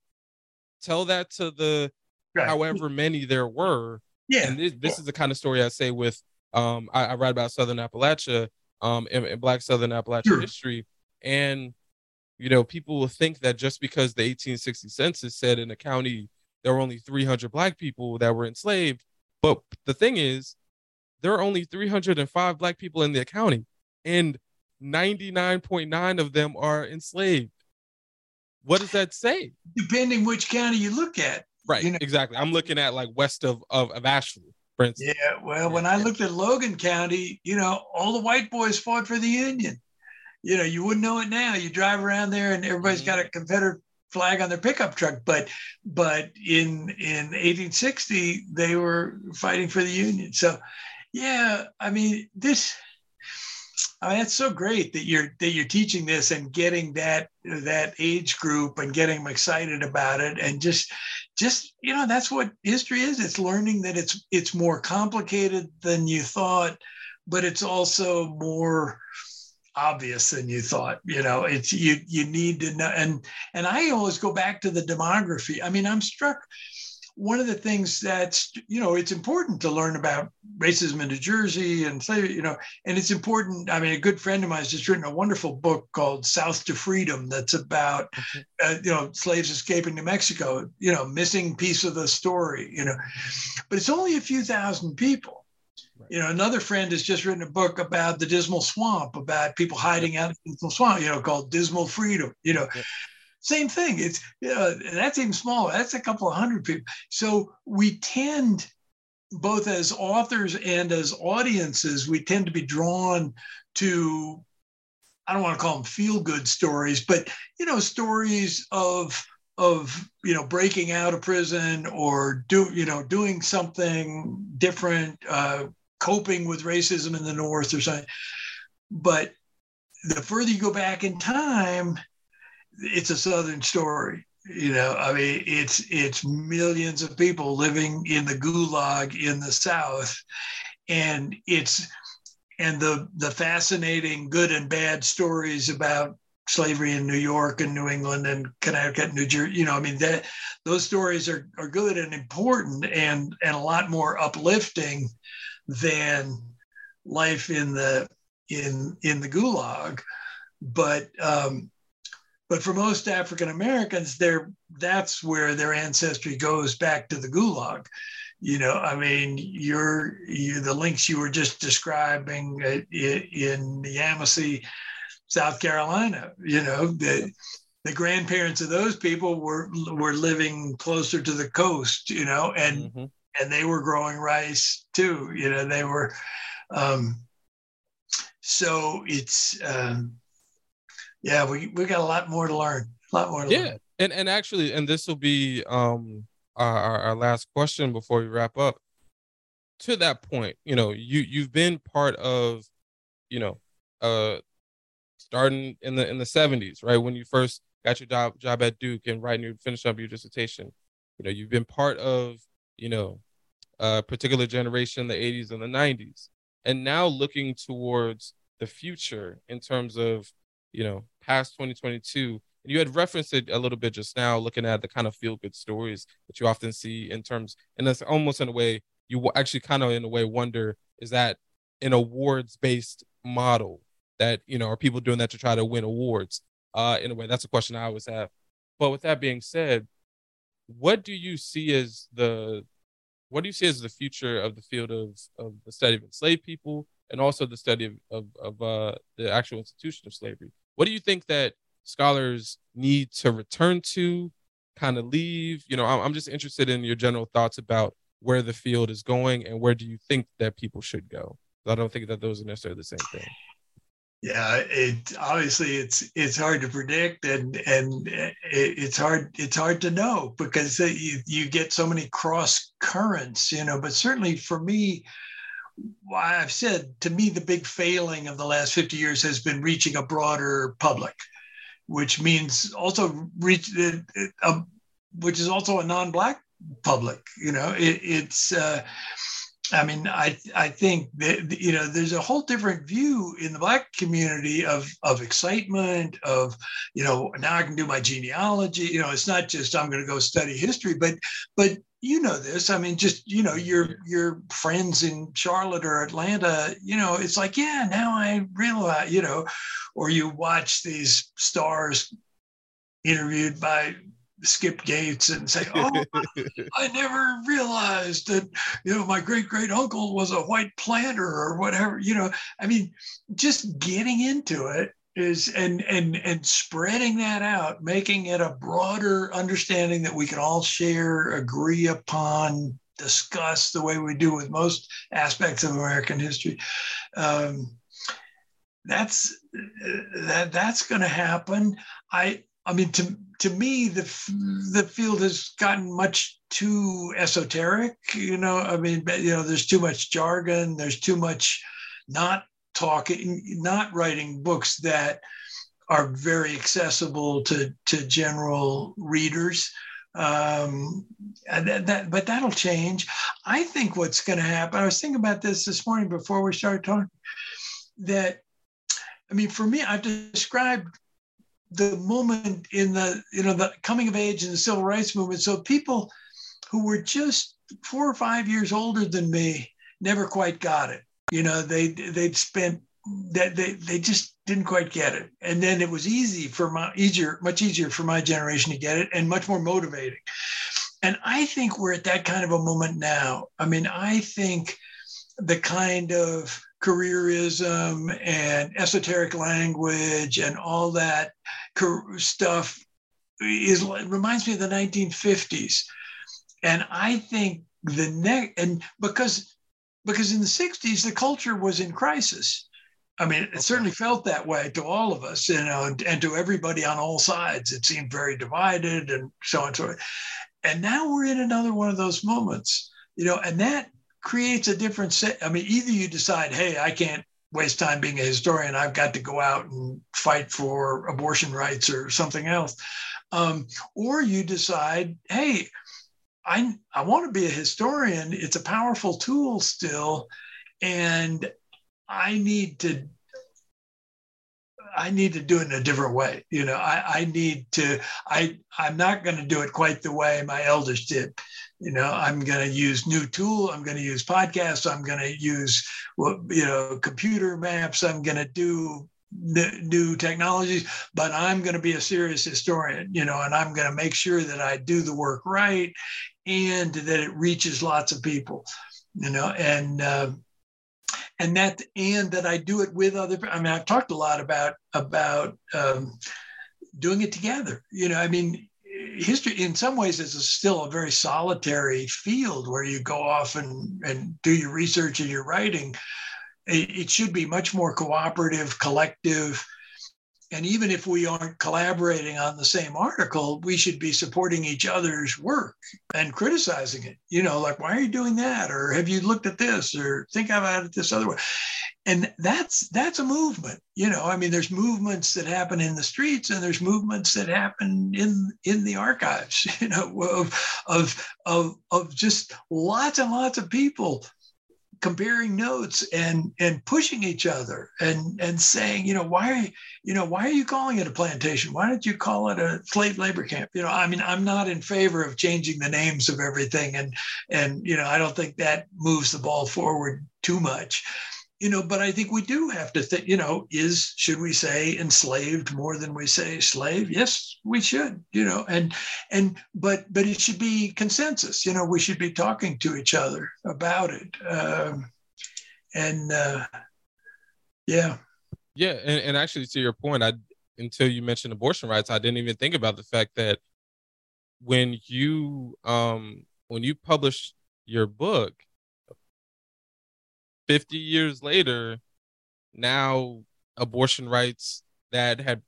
tell that to the right. however many there were. Yeah. And this, this is the kind of story I say with um I, I write about Southern Appalachia um and, and Black Southern Appalachian sure. history. And you know, people will think that just because the 1860 census said in a county there were only 300 black people that were enslaved, but the thing is, there are only 305 black people in the county, and 99.9 of them are enslaved. What does that say? Depending which county you look at. Right. You know? Exactly. I'm looking at like west of, of, of Asheville, for instance. Yeah. Well, when I looked at Logan County, you know, all the white boys fought for the Union. You know, you wouldn't know it now. You drive around there and everybody's mm-hmm. got a Confederate flag on their pickup truck. But but in in 1860, they were fighting for the Union. So yeah, I mean, this I mean, it's so great that you're that you're teaching this and getting that that age group and getting them excited about it and just just you know that's what history is. It's learning that it's it's more complicated than you thought, but it's also more obvious than you thought you know it's you you need to know and and i always go back to the demography i mean i'm struck one of the things that's you know it's important to learn about racism in New Jersey and slavery, you know, and it's important. I mean, a good friend of mine has just written a wonderful book called South to Freedom that's about mm-hmm. uh, you know slaves escaping to Mexico, you know, missing piece of the story, you know, but it's only a few thousand people. Right. You know, another friend has just written a book about the Dismal Swamp, about people hiding out in the Dismal Swamp, you know, called Dismal Freedom. You know, same thing. It's that's even smaller. That's a couple of hundred people. So we tend, both as authors and as audiences, we tend to be drawn to. I don't want to call them feel good stories, but you know, stories of of you know breaking out of prison or do you know doing something different, uh, coping with racism in the North or something. But the further you go back in time, it's a southern story you know. I mean it's it's millions of people living in the gulag in the south and it's and the the fascinating good and bad stories about slavery in new york and new england and connecticut new jersey you know i mean that those stories are, are good and important and and a lot more uplifting than life in the in in the gulag. But um but for most African Americans, there that's where their ancestry goes back to the Gulag. You know, I mean, you're you, the links you were just describing in the Yemassee, South Carolina. You know, the the grandparents of those people were were living closer to the coast. You know, and mm-hmm. and they were growing rice too. You know, they were. Um, so it's. Um, yeah, we we got a lot more to learn. A lot more. yeah, learn. and and actually, and this will be um our, our last question before we wrap up. To that point, you know, you you've been part of, you know, uh, starting in the in the seventies, right when you first got your job job at Duke and writing your finish up your dissertation. You know, you've been part of, you know, a particular generation, the 80s and the 90s. And now looking towards the future in terms of, you know, past 2022 and you had referenced it a little bit just now looking at the kind of feel good stories that you often see in terms and that's almost in a way you actually kind of in a way wonder is that an awards based model that you know are people doing that to try to win awards? Uh in a way that's a question i always have. But with that being said what do you see as the what do you see as the future of the field of, of the study of enslaved people and also the study of, of, of uh, the actual institution of slavery what do you think that scholars need to return to, kind of leave? You know, I'm just interested in your general thoughts about where the field is going and where do you think that people should go? I don't think that those are necessarily the same thing. Yeah, it obviously it's it's hard to predict and and it, it's hard it's hard to know because you, you get so many cross currents, you know. But certainly for me, I've said to me, the big failing of the last 50 years has been reaching a broader public, which means also reach, uh, uh, which is also a non-black public. You know, it, it's. Uh, I mean, I I think that you know there's a whole different view in the black community of of excitement of you know now I can do my genealogy. You know, it's not just I'm going to go study history, but but you know this. I mean, just you know, your your friends in Charlotte or Atlanta, you know, it's like, yeah, now I realize, you know, or you watch these stars interviewed by Skip Gates and say, "Oh, [laughs] I never realized that you know my great great uncle was a white planter or whatever." You know, I mean, just getting into it is and and and spreading that out making it a broader understanding that we can all share agree upon discuss the way we do with most aspects of american history. Um, that's that that's going to happen. I i mean to to me the the field has gotten much too esoteric you know? I mean you know there's too much jargon there's too much not talking, not writing books that are very accessible to, to general readers. Um, that, that, but that'll change. I think what's going to happen, I was thinking about this this morning before we started talking, that, I mean, for me, I've described the moment in the, you know, the coming of age in the civil rights movement. So people who were just four or five years older than me never quite got it. You know, they, they'd spent that they, they just didn't quite get it. And then it was easy for my easier, much easier for my generation to get it and much more motivating. And I think we're at that kind of a moment now. I mean, I think the kind of careerism and esoteric language and all that stuff is reminds me of the 1950s. And I think the next and because because in the 60s the culture was in crisis I mean, it okay. certainly felt that way to all of us, you know, and, and, to everybody on all sides. It seemed very divided and so on and so on. And now we're in another one of those moments, you know, and that creates a different set. I mean, either you decide, hey, I can't waste time being a historian. I've got to go out and fight for abortion rights or something else. Um, or you decide, hey, I, I want to be a historian. It's a powerful tool still. And I need to I need to do it in a different way. You know, I, I need to, I, I'm not going to do it quite the way my elders did. You know, I'm going to use new tool. I'm going to use podcasts. I'm going to use, you know, computer maps. I'm going to do new technologies, but I'm going to be a serious historian, you know, and I'm going to make sure that I do the work right and that it reaches lots of people, you know, and, uh, and that and that I do it with other. I mean, I've talked a lot about about um, doing it together. You know, I mean, history in some ways is a still a very solitary field where you go off and and do your research and your writing. It, it should be much more cooperative, collective and even if we aren't collaborating on the same article, we should be supporting each other's work and criticizing it. You know, like, why are you doing that? Or have you looked at this? Or think about it this other way. And that's that's a movement. You know, I mean, there's movements that happen in the streets and there's movements that happen in in the archives, [laughs] you know, of of of, of just lots and lots of people comparing notes and and pushing each other and and saying you know why you know why are you calling it a plantation? Why don't you call it a slave labor camp? You know i mean i'm not in favor of changing the names of everything and and you know i don't think that moves the ball forward too much you know but i think we do have to think you know is should we say enslaved more than we say slave? Yes we should you know and and but but it should be consensus you know we should be talking to each other about it um, and uh, yeah. Yeah and, and actually to your point i until you mentioned abortion rights i didn't even think about the fact that when you um when you publish your book 50 years later, now abortion rights that had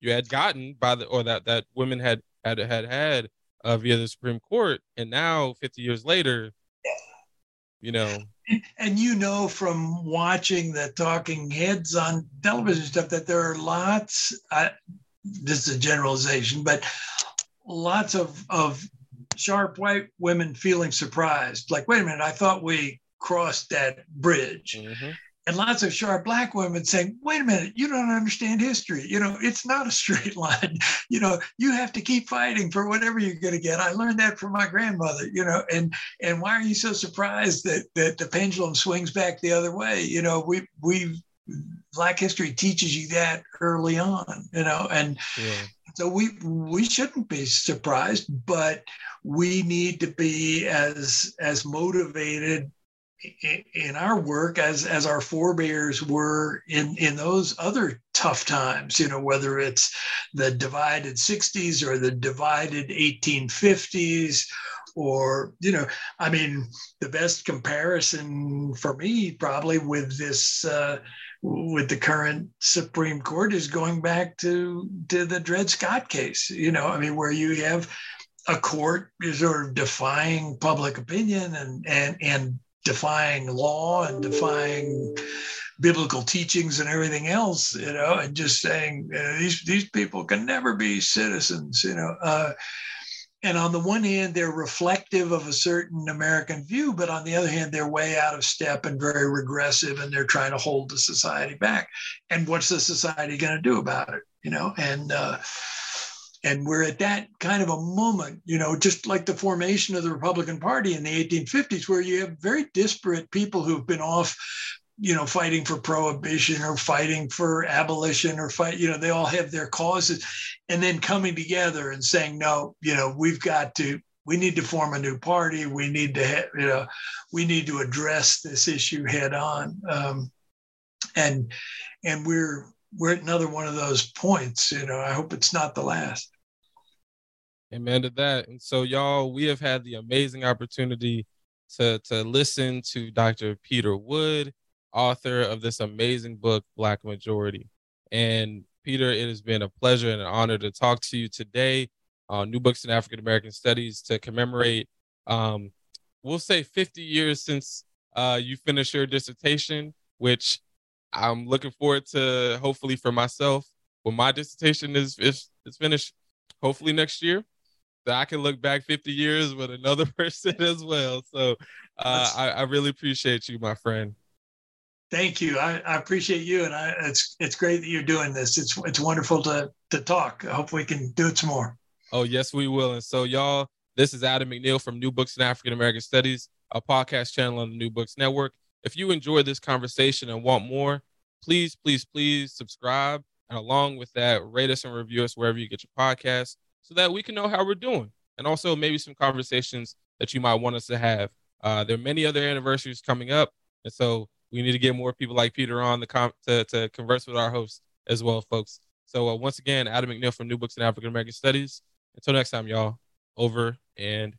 you had gotten by the or that that women had had had had uh, via the Supreme Court, and now 50 years later, you know. And you know from watching the talking heads on television stuff that there are lots. This is a generalization, but lots of of sharp white women feeling surprised. Like, wait a minute, I thought we crossed that bridge. Mm-hmm. And lots of sharp black women saying, wait a minute, you don't understand history. You know, it's not a straight [laughs] line. You know, you have to keep fighting for whatever you're going to get. I learned that from my grandmother, you know, and and why are you so surprised that that the pendulum swings back the other way? You know, we we black history teaches you that early on, you know, and yeah. so we we shouldn't be surprised, but we need to be as as motivated in our work as as our forebears were in in those other tough times you know whether it's the divided 60s or the divided 1850s or you know i mean the best comparison for me probably with this uh, with the current supreme court is going back to to the dred scott case you know i mean where you have a court is sort of defying public opinion and and and defying law and defying biblical teachings and everything else, you know, and just saying these these people can never be citizens, you know. Uh, and on the one hand, they're reflective of a certain American view, but on the other hand, they're way out of step and very regressive, and they're trying to hold the society back. And what's the society going to do about it? You know, and uh, and we're at that kind of a moment, you know, just like the formation of the Republican Party in the 1850s, where you have very disparate people who've been off you know, fighting for prohibition or fighting for abolition or fight, you know, they all have their causes and then coming together and saying, no, you know, we've got to, we need to form a new party. We need to, you know, we need to address this issue head on. Um, and, and we're, we're at another one of those points, you know, I hope it's not the last. Amen to that. And so, y'all, we have had the amazing opportunity to, to listen to Dr. Peter Wood author of this amazing book, Black Majority. And Peter, it has been a pleasure and an honor to talk to you today on New Books in African American Studies to commemorate, um, we'll say 50 years since uh, you finished your dissertation, which I'm looking forward to hopefully for myself when my dissertation is, is, is finished, hopefully next year. That I can look back 50 years with another [laughs] person as well. So uh, I, I really appreciate you, my friend. Thank you. I, I appreciate you, and I, it's it's great that you're doing this. It's it's wonderful to to talk. I hope we can do it some more. Oh yes, we will. And so, y'all, this is Adam McNeil from New Books in African American Studies, a podcast channel on the New Books Network. If you enjoyed this conversation and want more, please, please, please subscribe. And along with that, rate us and review us wherever you get your podcasts so that we can know how we're doing. And also maybe some conversations that you might want us to have. Uh, there are many other anniversaries coming up. And so we need to get more people like Peter on the com- to, to converse with our hosts as well, folks. So uh, once again, Adam McNeil from New Books in African American Studies. Until next time, y'all. Over and